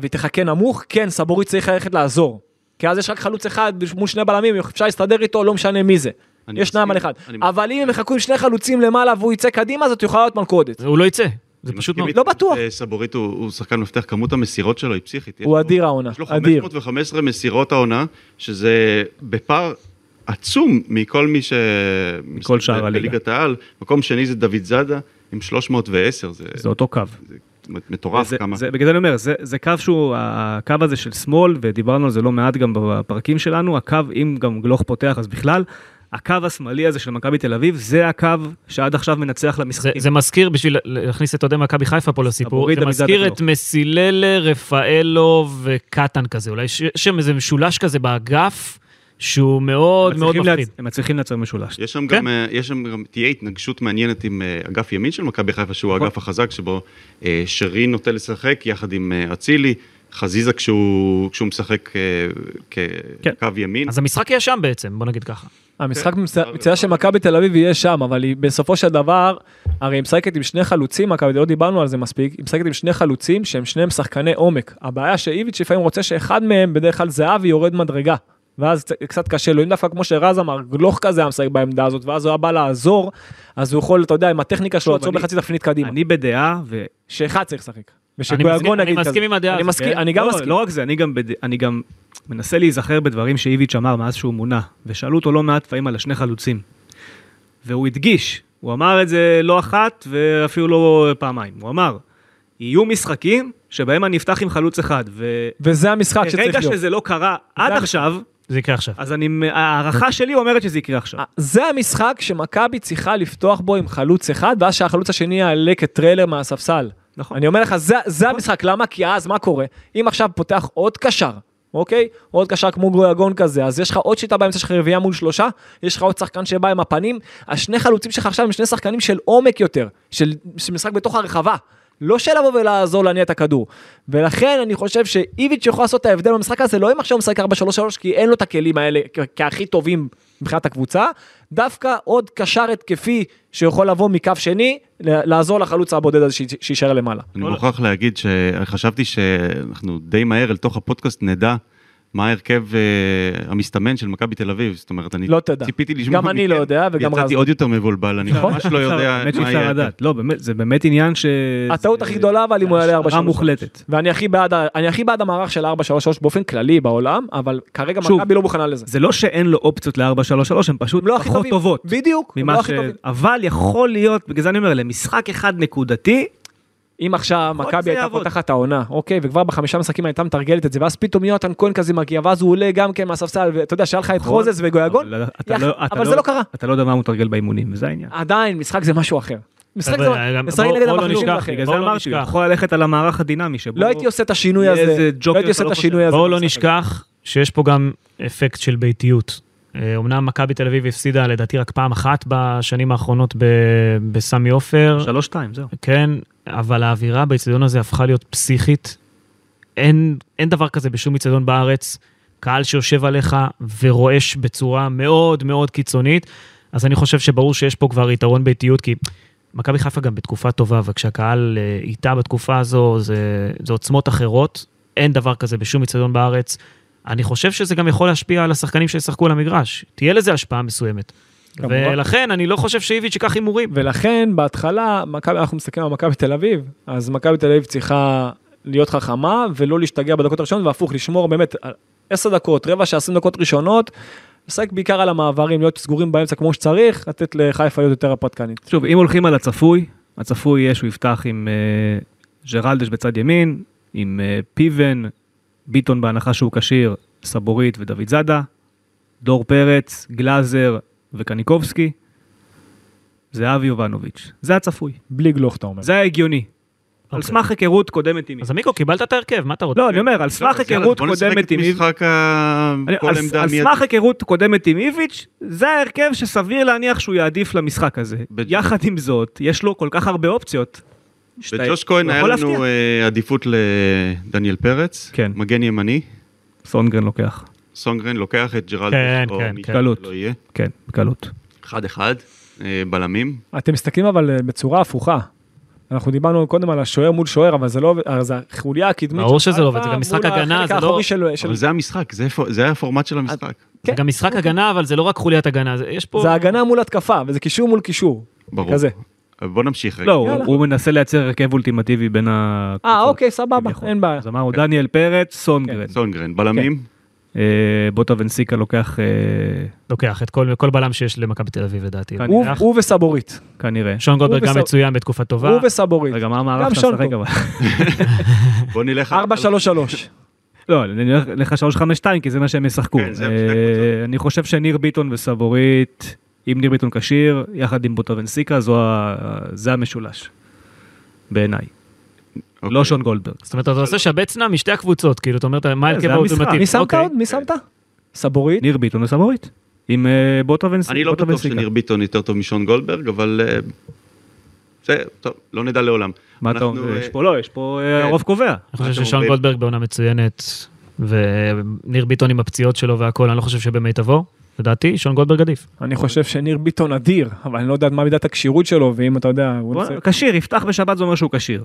והיא תחכה נמוך, כן, סבורית צריך ללכת לעזור. כי אז יש רק חלוץ אחד מול שני בלמים, אפשר להסתדר איתו, לא משנה מי זה. יש שניים. על אחד. אני- אבל אם הם יחכו עם שני חלוצים למעלה והוא יצא קדימה, זאת יכולה להיות מלכודת. הוא לא יצא, זה פשוט מאוד. לא בטוח. שסבורית הוא הוא שחקן מפתח, כמות המסירות שלו היא פסיכית. הוא אדיר העונה, יש לו אדיר. 515 מסירות העונה, שזה בפער עצום מכל מי ש... מכל שאר הליגה. בליגת העל. מקום שני זה דוד זאדה עם 310, זה זה אותו קו. מטורף זה, כמה. זה, בגלל זה אני אומר, זה, זה קו שהוא, הקו הזה של שמאל, ודיברנו על זה לא מעט גם בפרקים שלנו, הקו, אם גם גלוך פותח אז בכלל, הקו השמאלי הזה של מכבי תל אביב, זה הקו שעד עכשיו מנצח זה, למשחקים. זה מזכיר, בשביל להכניס את אוהדי מכבי חיפה פה לסיפור, זה מזכיר את מסיללה, רפאלו וקטן כזה, אולי יש שם איזה משולש כזה באגף, שהוא מאוד מאוד מפחיד. להצ- הם מצליחים לייצר משולש. יש שם כן. גם, אה, יש שם גם, תהיה התנגשות מעניינת עם אה, אגף ימין של מכבי חיפה, שהוא נכון. האגף החזק, שבו אה, שרי נוטה לשחק יחד עם אה, אצילי, חזיזה כשהוא כשהוא משחק אה, כן. כקו ימין. אז המשחק יהיה שם בעצם, בוא נגיד ככה. המשחק כן. מציאה של מכבי תל אביב יהיה שם, אבל היא בסופו של דבר, הרי היא משחקת עם שני חלוצים, מכבי, לא דיברנו על זה מספיק, היא משחקת עם שני חלוצים שהם שניהם שחקני עומק. הבעיה שאיביץ' לפעמים רוצה שאחד מהם, בדרך כלל זהבי, יורד מדרגה. ואז קצת- קשה לו, אם דווקא כמו שרז אמר, גלוך כזה היה משחק בעמדה הזאת, ואז הוא היה בא לעזור, אז הוא יכול, אתה יודע, עם הטכניקה שלו, לעצור בחצי תפנית קדימה. אני בדעה, ו... שאחד צריך לשחק. אני ושגויגון נגיד אני כזה. מסכים עם הדעה אני הזאת, מסכים, כן? אני גם לא, מסכים. לא רק זה, אני גם, בד... אני גם מנסה להיזכר בדברים שאיביץ' אמר מאז שהוא מונה, ושאלו אותו לא מעט פעמים על השני חלוצים. והוא הדגיש, הוא אמר את זה לא אחת ואפילו לא פעמיים, הוא אמר, יהיו משחקים שבהם אני אפתח עם חלוץ אחד, וזה המשחק שצריך להיות. שזה לא קרה עד זה- עכשיו, זה יקרה עכשיו. אז אני, ההערכה שלי אומרת שזה יקרה עכשיו. אה, זה המשחק שמכבי צריכה לפתוח בו עם חלוץ אחד, ואז שהחלוץ השני יעלה כטריילר מהספסל. נכון. אני אומר לך, זה, זה המשחק, למה? כי אז מה קורה? אם עכשיו פותח עוד קשר, אוקיי? עוד קשר כמו גויגון כזה, אז יש לך עוד שיטה באמצע שלך רביעייה מול שלושה, יש לך עוד שחקן שבא עם הפנים, השני חלוצים שלך עכשיו הם שני שחקנים של עומק יותר, של, של משחק בתוך הרחבה. לא של לבוא ולעזור להניע את הכדור. ולכן אני חושב שאיביץ' יכול לעשות את ההבדל במשחק הזה, לא אם עכשיו הוא משחק 4-3-3, כי אין לו את הכלים האלה כ- כהכי טובים מבחינת הקבוצה, דווקא עוד קשר התקפי שיכול לבוא מקו שני, לעזור לחלוץ הבודד הזה שי- שיישאר למעלה. אני מוכרח להגיד שחשבתי שאנחנו די מהר אל תוך הפודקאסט נדע מה ההרכב אה, המסתמן של מכבי תל אביב, זאת אומרת, אני לא תדע. ציפיתי לשמוע גם אני לא יודע, וגם רז יצאתי לא. עוד יותר מבולבל, אני נכון. ממש לא [laughs] יודע האמת מה שאי יהיה. אפשר לדעת. לא, באמת, זה באמת עניין ש... הטעות זה- הכי גדולה, אבל אם הוא יעלה 4-3-3. השערה מוחלטת. ואני הכי בעד, אני הכי בעד המערך של 4-3-3 באופן כללי בעולם, אבל כרגע מכבי לא מוכנה לזה. זה לא שאין לו אופציות ל-4-3-3, הן פשוט הם לא פחות. טובות. בדיוק, לא. אבל יכול להיות, בגלל זה אני אומר, למשחק אחד נקודתי, אם עכשיו מכבי זה הייתה. פותחת העונה, אוקיי, וכבר בחמישה משחקים הייתה מתרגלת את זה, ואז פתאום יונתן כהן כזה מגיע, ואז הוא עולה גם כן מהספסל, ואתה יודע, שהיה לך את חוזז וגויגון, אבל לא- זה לא קרה. אתה לא יודע מה הוא מתרגל באימונים, וזה העניין. עדיין, משחק זה משהו אחר. משחק נגד לא המחליפים נשכח, אחר. בגלל בואו זה לא אמרתי. יכול ללכת על המערך הדינמי שבו... לא הייתי עושה את השינוי הזה, איזה לא ג'וקר הייתי עושה שאתה את לא השינוי הזה. בואו לא נשכח שיש פה גם אפקט של ביתיות. אה, אומנם מכבי תל אביב הפסידה לדעתי רק פעם אחת בשנים האחרונות בסמי עופר, שלוש-שתיים, זהו. כן, אבל האווירה באצטדיון הזה הפכה להיות פסיכית. אין, אין דבר כזה בשום מצעדון בארץ, קהל שיושב עליך ורועש בצורה מאוד מאוד קיצונית, אז אני חושב שברור שיש פה כבר יתרון ביתיות, כי מכבי חיפה גם בתקופה טובה, וכשהקהל אה, איתה בתקופה הזו, זה, זה עוצמות אחרות, אין דבר כזה בשום מצעדון בארץ. אני חושב שזה גם יכול להשפיע על השחקנים שישחקו על המגרש, תהיה לזה השפעה מסוימת. ולכן אני לא חושב שאיביץ' ייקח הימורים. ולכן בהתחלה, מכבי- אנחנו מסתכלים על מכבי תל אביב, אז מכבי תל אביב צריכה להיות חכמה ולא להשתגע בדקות הראשונות, והפוך, לשמור באמת על 10 דקות, רבע שעה, 20 דקות ראשונות, לשחק בעיקר על המעברים, להיות סגורים באמצע כמו שצריך, לתת לחיפה להיות יותר הפתקנית. שוב, אם הולכים על הצפוי, הצפוי יהיה שהוא יפתח עם אה, ג'רלדש בצד ימין, עם אה, פיבן, ביטון בהנחה שהוא כשיר, סבורית ודוד זאדה, דור פרץ, גלאזר וקניקובסקי, זהבי יובנוביץ'. זה הצפוי, בלי גלוך, אתה אומר. זה ההגיוני. על אוקיי. סמך היכרות קודמת עם אז עמיקו, קיבלת את ההרכב, מה אתה רוצה? לא, אני אומר, על סמך אז יאללה, היכרות בוא נשחק קודמת את עם איביץ', משחק ה... אני- כל על- עמדה על. סמך היכרות קודמת עם איביץ', זה ההרכב שסביר להניח שהוא יעדיף למשחק הזה. יחד עם זאת, יש לו כל כך הרבה אופציות. בג'וש כהן היה לנו. אה, עדיפות לדניאל פרץ, כן. מגן ימני, סונגרן לוקח. סונגרן לוקח את ג'רלדש, כן, או כן, מי כן. שלא לא יהיה, כן, בקלות. אחד אחד, אה, בלמים, אתם מסתכלים אבל אה, בצורה הפוכה. אנחנו דיברנו קודם על השוער מול שוער, אבל זה לא, עובד, אז החוליה הקדמית ברור שזה לא עובד, זה גם משחק הגנה, זה לא- של- של- אבל זה המשחק, זה זה היה הפורמט של המשחק. זה כן. גם משחק הגנה, אבל זה לא רק חוליית הגנה, זה- יש פה... זה הגנה מול התקפה, וזה קישור מול קישור. ברור. כזה. בוא נמשיך רגע. לא, הוא-. הוא מנסה לייצר הרכב אולטימטיבי בין הקבוצות. אה, אוקיי, סבבה. אין בעיה. אז אמרנו דניאל פרץ, סונגרן. סונגרן, בלמים, אה, בוטה ונסיקה לוקח אה, לוקח את כל, כל בלם שיש למכבי תל אביב, לדעתי. כאן הוא- וסבורית. כנראה. שון גולדברג גם מצוין בתקופה טובה. הוא וסבורית. רגע, מה המערך גם שאתה משחק. אבל? בוא נלך... על- 4-3-3. לא, אני נלך לך 3-5-2 כי זה מה שהם ישחקו. כן, אה. אני חושב שניר ביטון וסבורית, אם ניר ביטון כשיר, יחד עם בוטה ונסיקה, זה המשולש. בעיניי. אוקיי. לא שון גולדברג. זאת אומרת, אתה עושה שבץ-נא משתי הקבוצות, כאילו, אתה אומר, מה ההרכב המשחק. האולטימטיבי? מי שמת אוקיי. עוד? מי שמת? סבורית? ניר ביטון וסבורית. עם אה, בוטה ונסיקה. אני לא בטוח שניר ביטון יותר טוב משון גולדברג, אבל... אה, זה, טוב, לא נדע לעולם. מה אתה אומר? אה, יש פה לא, יש פה אה, כן. הרוב קובע. אני חושב ששון? גולדברג בעונה מצוינת, וניר ביטון עם הפציעות שלו והכל, אני לא חושב שבמיטבו. לדעתי, שון גולדברג עדיף. אני חושב שניר ביטון אדיר, אבל אני לא יודע מה מידת הכשירות שלו, ואם אתה יודע, כשיר, יפתח בשבת זה אומר שהוא כשיר.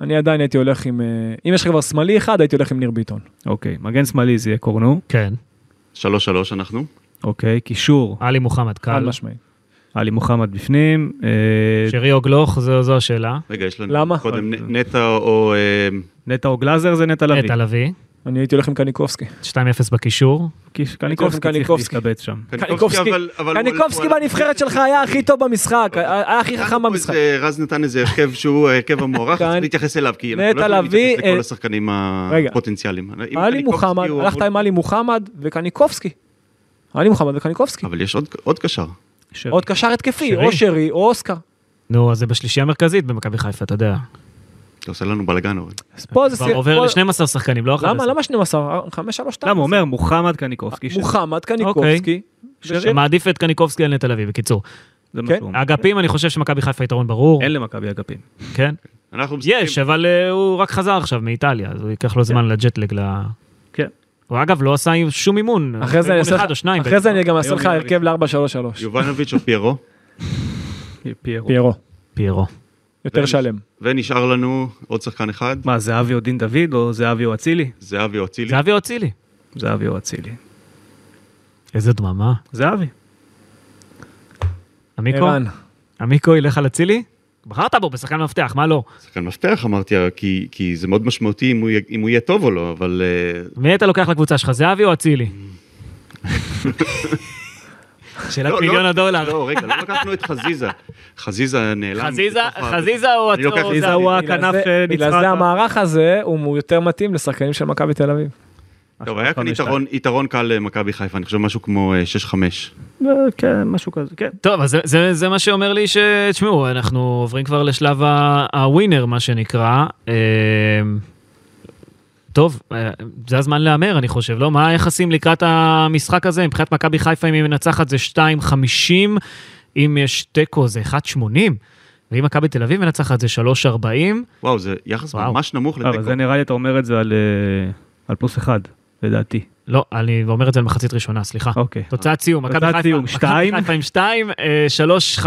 אני עדיין הייתי הולך עם... אה, אם יש לך כבר שמאלי אחד, הייתי הולך עם ניר ביטון. אוקיי, מגן שמאלי זה יהיה קורנו. כן. שלוש שלוש אנחנו. אוקיי, קישור, עלי מוחמד חד קל. משמעית. עלי מוחמד בפנים. אה, שרי או גלוך, זו זו השאלה. רגע, יש לנו למה? קודם נ- נטע או... אה, נטע או גלאזר זה נטע לביא. נטע לביא, אני הייתי הולך עם קניקובסקי. 2-0 בקישור. קניקובסקי צריך קניקובסקי. להסתבץ שם. קניקובסקי, בנבחרת שלך היה הכי טוב במשחק, היה הכי חכם במשחק. איזה- רז נתן איזה הרכב שהוא ההרכב המוערך, צריך להתייחס אליו, כי אנחנו לא יכולים להתייחס לכל אה, השחקנים. הפוטנציאליים. עלי מוחמד, הלכת עם עלי מוחמד וקניקובסקי. עלי מוחמד וקניקובסקי. אבל יש עוד- קשר. עוד קשר התקפי. או שרי או אוסקר. נו, אז זה בשלישייה המרכזית במכבי חיפה, אתה יודע. אתה עושה לנו בלאגן, אורן. אז פה זה... כבר סיר- עובר פה- ל-12 שחקנים, לא 11. למה? למה 12? 5, 3, 2. למה הוא אומר מוחמד קניקובסקי. מוחמד קניקובסקי. שרי. מעדיף את קניקובסקי על נטע לביא, בקיצור. זה מה כן. שהוא אומר. אגפים, אני חושב שמכבי חיפה יתרון ברור. אין למכבי אגפים. כן. יש, אבל אה, הוא רק חזר עכשיו מאיטליה, אז הוא ייקח לו זמן לג'טלג ל... כן. הוא אגב לא עשה שום אימון. אחרי זה אחד או שניים. אחרי זה אני גם אעשה לך הרכב ל-4-3-3. יובנוביץ' או פיירו, [laughs] פיירו. פיירו. יותר ונ- שלם. ונשאר לנו עוד שחקן אחד, מה, זהבי או דין דוד או זהבי או אצילי? זהבי או אצילי. זהבי או אצילי. זהבי או אצילי. איזה דממה. זהבי. עמיקו? ערן. עמיקו ילך על אצילי? בחרת בו בשחקן מפתח, מה לא? שחקן מפתח אמרתי, כי, כי זה מאוד משמעותי אם הוא, אם הוא יהיה טוב או לא, אבל אה, מי אתה לוקח לקבוצה שלך, זהבי או אצילי? [laughs] שאלת לא, מיליון לא, הדולר. לא, רגע, לא לקחנו את חזיזה. חזיזה נעלם. חזיזה, חזיזה לוקח- או חזיזה? הוא הכנף זה- בגלל שניצחה. זה המערך הזה הוא יותר מתאים לשחקנים של מכבי תל אביב. טוב, היה כאן יתרון, יתרון קל למכבי חיפה, אני חושב משהו כמו אה, 6-5. אה, כן, משהו כזה, כן. טוב, אז זה, זה, זה מה שאומר לי ש... תשמעו, אנחנו עוברים כבר לשלב הווינר, מה שנקרא. טוב, אה, זה הזמן להמר, אני חושב, לא? מה היחסים לקראת המשחק הזה? מבחינת מכבי חיפה, אם היא מנצחת זה 2.50, אם יש תיקו זה 1.80. ואם מכבי תל אביב מנצחת זה 3.40, וואו, זה יחס וואו. ממש נמוך אבל לתיקו. זה נראה לי אתה אומר את זה על, אה, על פלוס אחד, לדעתי. לא, אני אומר את זה למחצית ראשונה, סליחה. אוקיי. תוצאת סיום, מכבי סיום, מכבי שתיים. חיפה עם 2, 3.15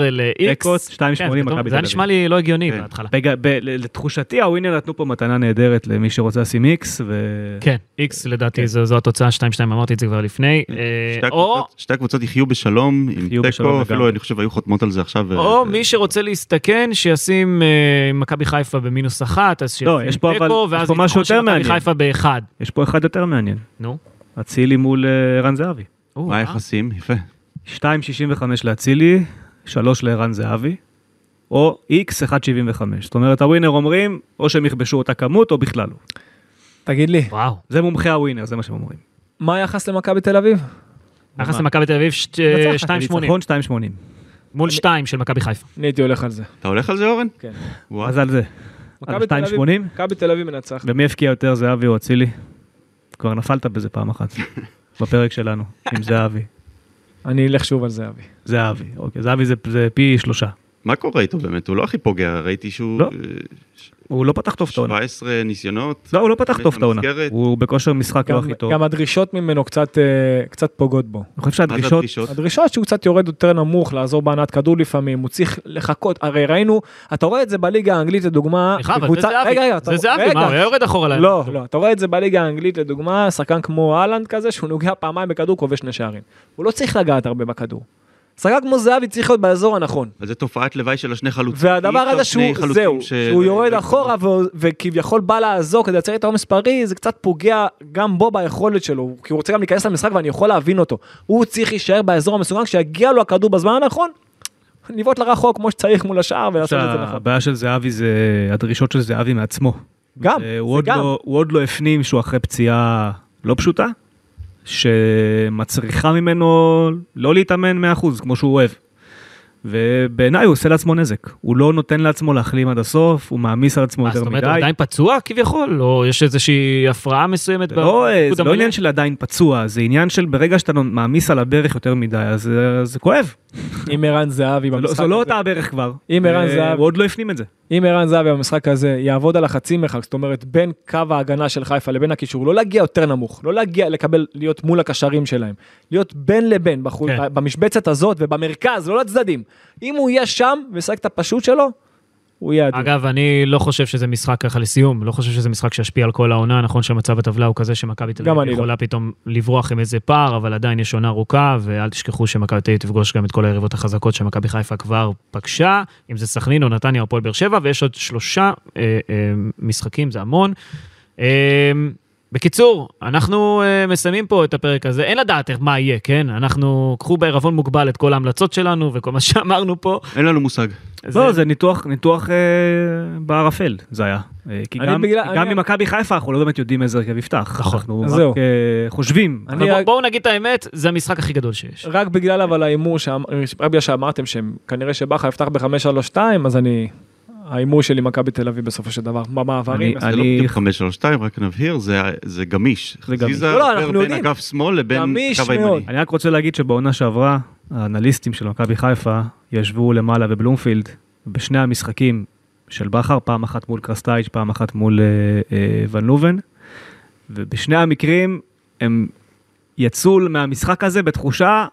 ל-X. תיקו, 2.80 מכבי תל אביב. זה היה נשמע לי לא הגיוני כן. בהתחלה. בג... ב... ל- לתחושתי הווינר נתנו פה מתנה נהדרת למי שרוצה לשים איקס, ו... כן, X לדעתי כן. זו זו התוצאה 2-2, אמרתי את זה כבר לפני. אה, שתי או הקבוצות- שתי הקבוצות יחיו בשלום עם תיקו, אפילו. אני חושב היו חותמות על זה עכשיו. או אה, מי שרוצה להסתכן, שישים אה, מכבי חיפה במינוס אחת, אז לא, שישים יש פה אבל- תיקו, יש ואז פה משהו יתחו יותר של מכבי. חיפה באחד. יש פה אחד יותר מעניין. נו. אצילי מול אה, ערן זהבי. מה אה? היחסים? יפה. 2.65 לאצילי, 3 לערן זהבי, או איקס 1.75. זאת אומרת הווינר אומרים, או שהם יכבשו אותה כמות או בכלל לא. תגיד לי, וואו. זה מומחי הווינר, זה מה שהם אומרים. מה היחס למכבי תל אביב? ביחס מה? למכבי תל אביב שת- אה, מנצחת, 2.80 ניצחון 2.80. מול 2 של מכבי חיפה. אני הייתי הולך על זה. אתה הולך על זה אורן? כן. אז על זה. על מכבי תל אביב- 2.80? מכבי תל אביב מנצחת. ומי הבקיע יותר, זהבי או אצילי? כבר נפלת בזה פעם אחת, [laughs] בפרק שלנו, עם זהבי. אני אלך שוב על זהבי. זהבי, אוקיי, זהבי זה, זה פי שלושה. מה קורה איתו באמת? הוא לא הכי פוגע, ראיתי שהוא... לא. אה, הוא לא פתח טוב את העונה. 17 ניסיונות. לא, הוא לא פתח טוב את העונה. הוא בכושר משחק לא הכי טוב. גם הדרישות ממנו קצת אה, קצת פוגעות בו. אני חושב מה זה שהדרישות... הדרישות? הדרישות שהוא קצת יורד יותר נמוך, לעזור בהנעת כדור לפעמים, הוא צריך לחכות, הרי ראינו, אתה רואה את זה בליגה האנגלית לדוגמה, סליחה, אבל זה זהבי. רגע, רגע, אתה- זה זהבי. מה, הוא היה יורד אחורה להם. לא, לא, אתה רואה את זה בליגה האנגלית לדוגמה, שחקן כמו אהלנד כזה, שהוא נוגע פעמיים בכדור, כובש שני שערים. הוא לא צריך לגעת הרבה בכדור. שחקן כמו זהבי צריך להיות באזור הנכון. אז זה תופעת לוואי של השני חלוצים. והדבר הזה שהוא, זהו, ש- שהוא יורד אחורה ו- וכביכול בא לעזור כדי לייצר את העומס מספרי, זה קצת פוגע גם בו ביכולת שלו, כי הוא רוצה גם להיכנס למשחק ואני יכול להבין אותו. הוא צריך להישאר באזור המסוגן, כשיגיע לו הכדור בזמן הנכון, לבעוט לרחוק כמו שצריך מול השער ולעשות את זה נכון. הבעיה של זהבי זה הדרישות של זהבי מעצמו. גם, אה, זה גם. לא- הוא עוד לא הפנים שהוא אחרי פציעה לא פשוטה, שמצריכה ממנו לא להתאמן 100% כמו שהוא אוהב. ובעיניי הוא עושה לעצמו נזק. הוא לא נותן לעצמו להחלים עד הסוף, הוא מעמיס על עצמו מה, יותר זאת אומרת, מדי. הוא עדיין פצוע כביכול? או יש איזושהי הפרעה מסוימת? לא, אה, זה לא? עניין של עדיין פצוע, זה עניין של ברגע שאתה מעמיס על הברך יותר מדי, אז אה, זה כואב. אם ערן זהבי זה לא- במשחק זה לא הזה- אותה הברך כבר. אם ערן אה, זהבי- הוא עוד לא הפנים את זה. אם ערן זהבי במשחק הזה יעבוד על החצי מרחק, זאת אומרת בין קו ההגנה של חיפה לבין הקישור, לא להגיע יותר נמוך, לא להגיע לקבל, להיות מול הקשרים שלהם, להיות בין לבין, בחול, כן. במשבצת הזאת ובמרכז, לא לצדדים. אם הוא יהיה שם וישחק את הפשוט שלו, הוא יהיה אדיר. אגב, אני לא חושב שזה משחק ככה לסיום, לא חושב שזה משחק שישפיע על כל העונה, נכון שמצב הטבלה הוא כזה שמכבי תל אביב לא. יכולה פתאום לברוח עם איזה פער, אבל עדיין יש עונה ארוכה, ואל תשכחו שמכבי תל אביב תפגוש גם את כל היריבות החזקות שמכבי חיפה כבר פגשה, אם זה סכנין או נתניה או הפועל באר שבע, ויש עוד שלושה אה, אה, משחקים, זה המון. אה, בקיצור, אנחנו uh, מסיימים פה את הפרק הזה, אין לדעת איך- מה יהיה, כן? אנחנו, קחו בערבון מוגבל את כל ההמלצות שלנו וכל מה [laughs] שאמרנו פה. אין לנו מושג. לא, זה ניתוח, ניתוח אה, בערפל, זה היה. אה, כי אני גם, בגלל- כי אני- גם ממכבי חיפה אנחנו לא באמת יודעים איזה הרכב יפתח. נכון. אנחנו רק זהו. אה, חושבים. אני אבל בוא- בואו נגיד את האמת, זה המשחק הכי גדול שיש. רק בגלל אבל ההימור, רק בגלל שאמרתם שהם כנראה שבכר יפתח ב-5-3-2, אז אני, ההימור שלי מכבי תל אביב בסופו של דבר, במעברים. אני- זה לא בדיוק 532, רק נבהיר, זה- זה גמיש. זה גמיש. חזיזה לא, לא, עובר אנחנו בין יודעים. אגף שמאל לבין גמיש קו מאוד. הימני. אני רק רוצה להגיד שבעונה שעברה, האנליסטים של מכבי חיפה ישבו למעלה בבלומפילד, בשני המשחקים של בכר, פעם אחת מול קרסטייץ', פעם אחת מול אה, אה, ון לובן, ובשני המקרים הם יצאו מהמשחק הזה בתחושה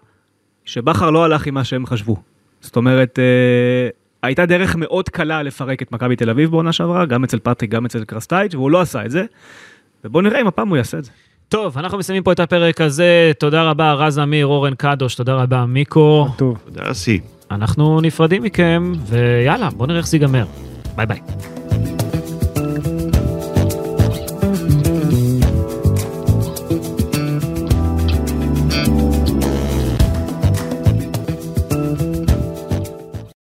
שבכר לא הלך עם מה שהם חשבו. זאת אומרת, אה, הייתה דרך מאוד קלה לפרק את מכבי תל אביב בעונה שעברה, גם אצל פטריק, גם אצל קרסטאיץ', והוא לא עשה את זה. ובואו נראה אם הפעם הוא יעשה את זה. טוב, אנחנו מסיימים פה את הפרק הזה. תודה רבה, רז אמיר, אורן קדוש, תודה רבה, מיקו. טוב. תודה, אסי. אנחנו נפרדים מכם, ויאללה, בואו נראה איך זה ייגמר. ביי ביי.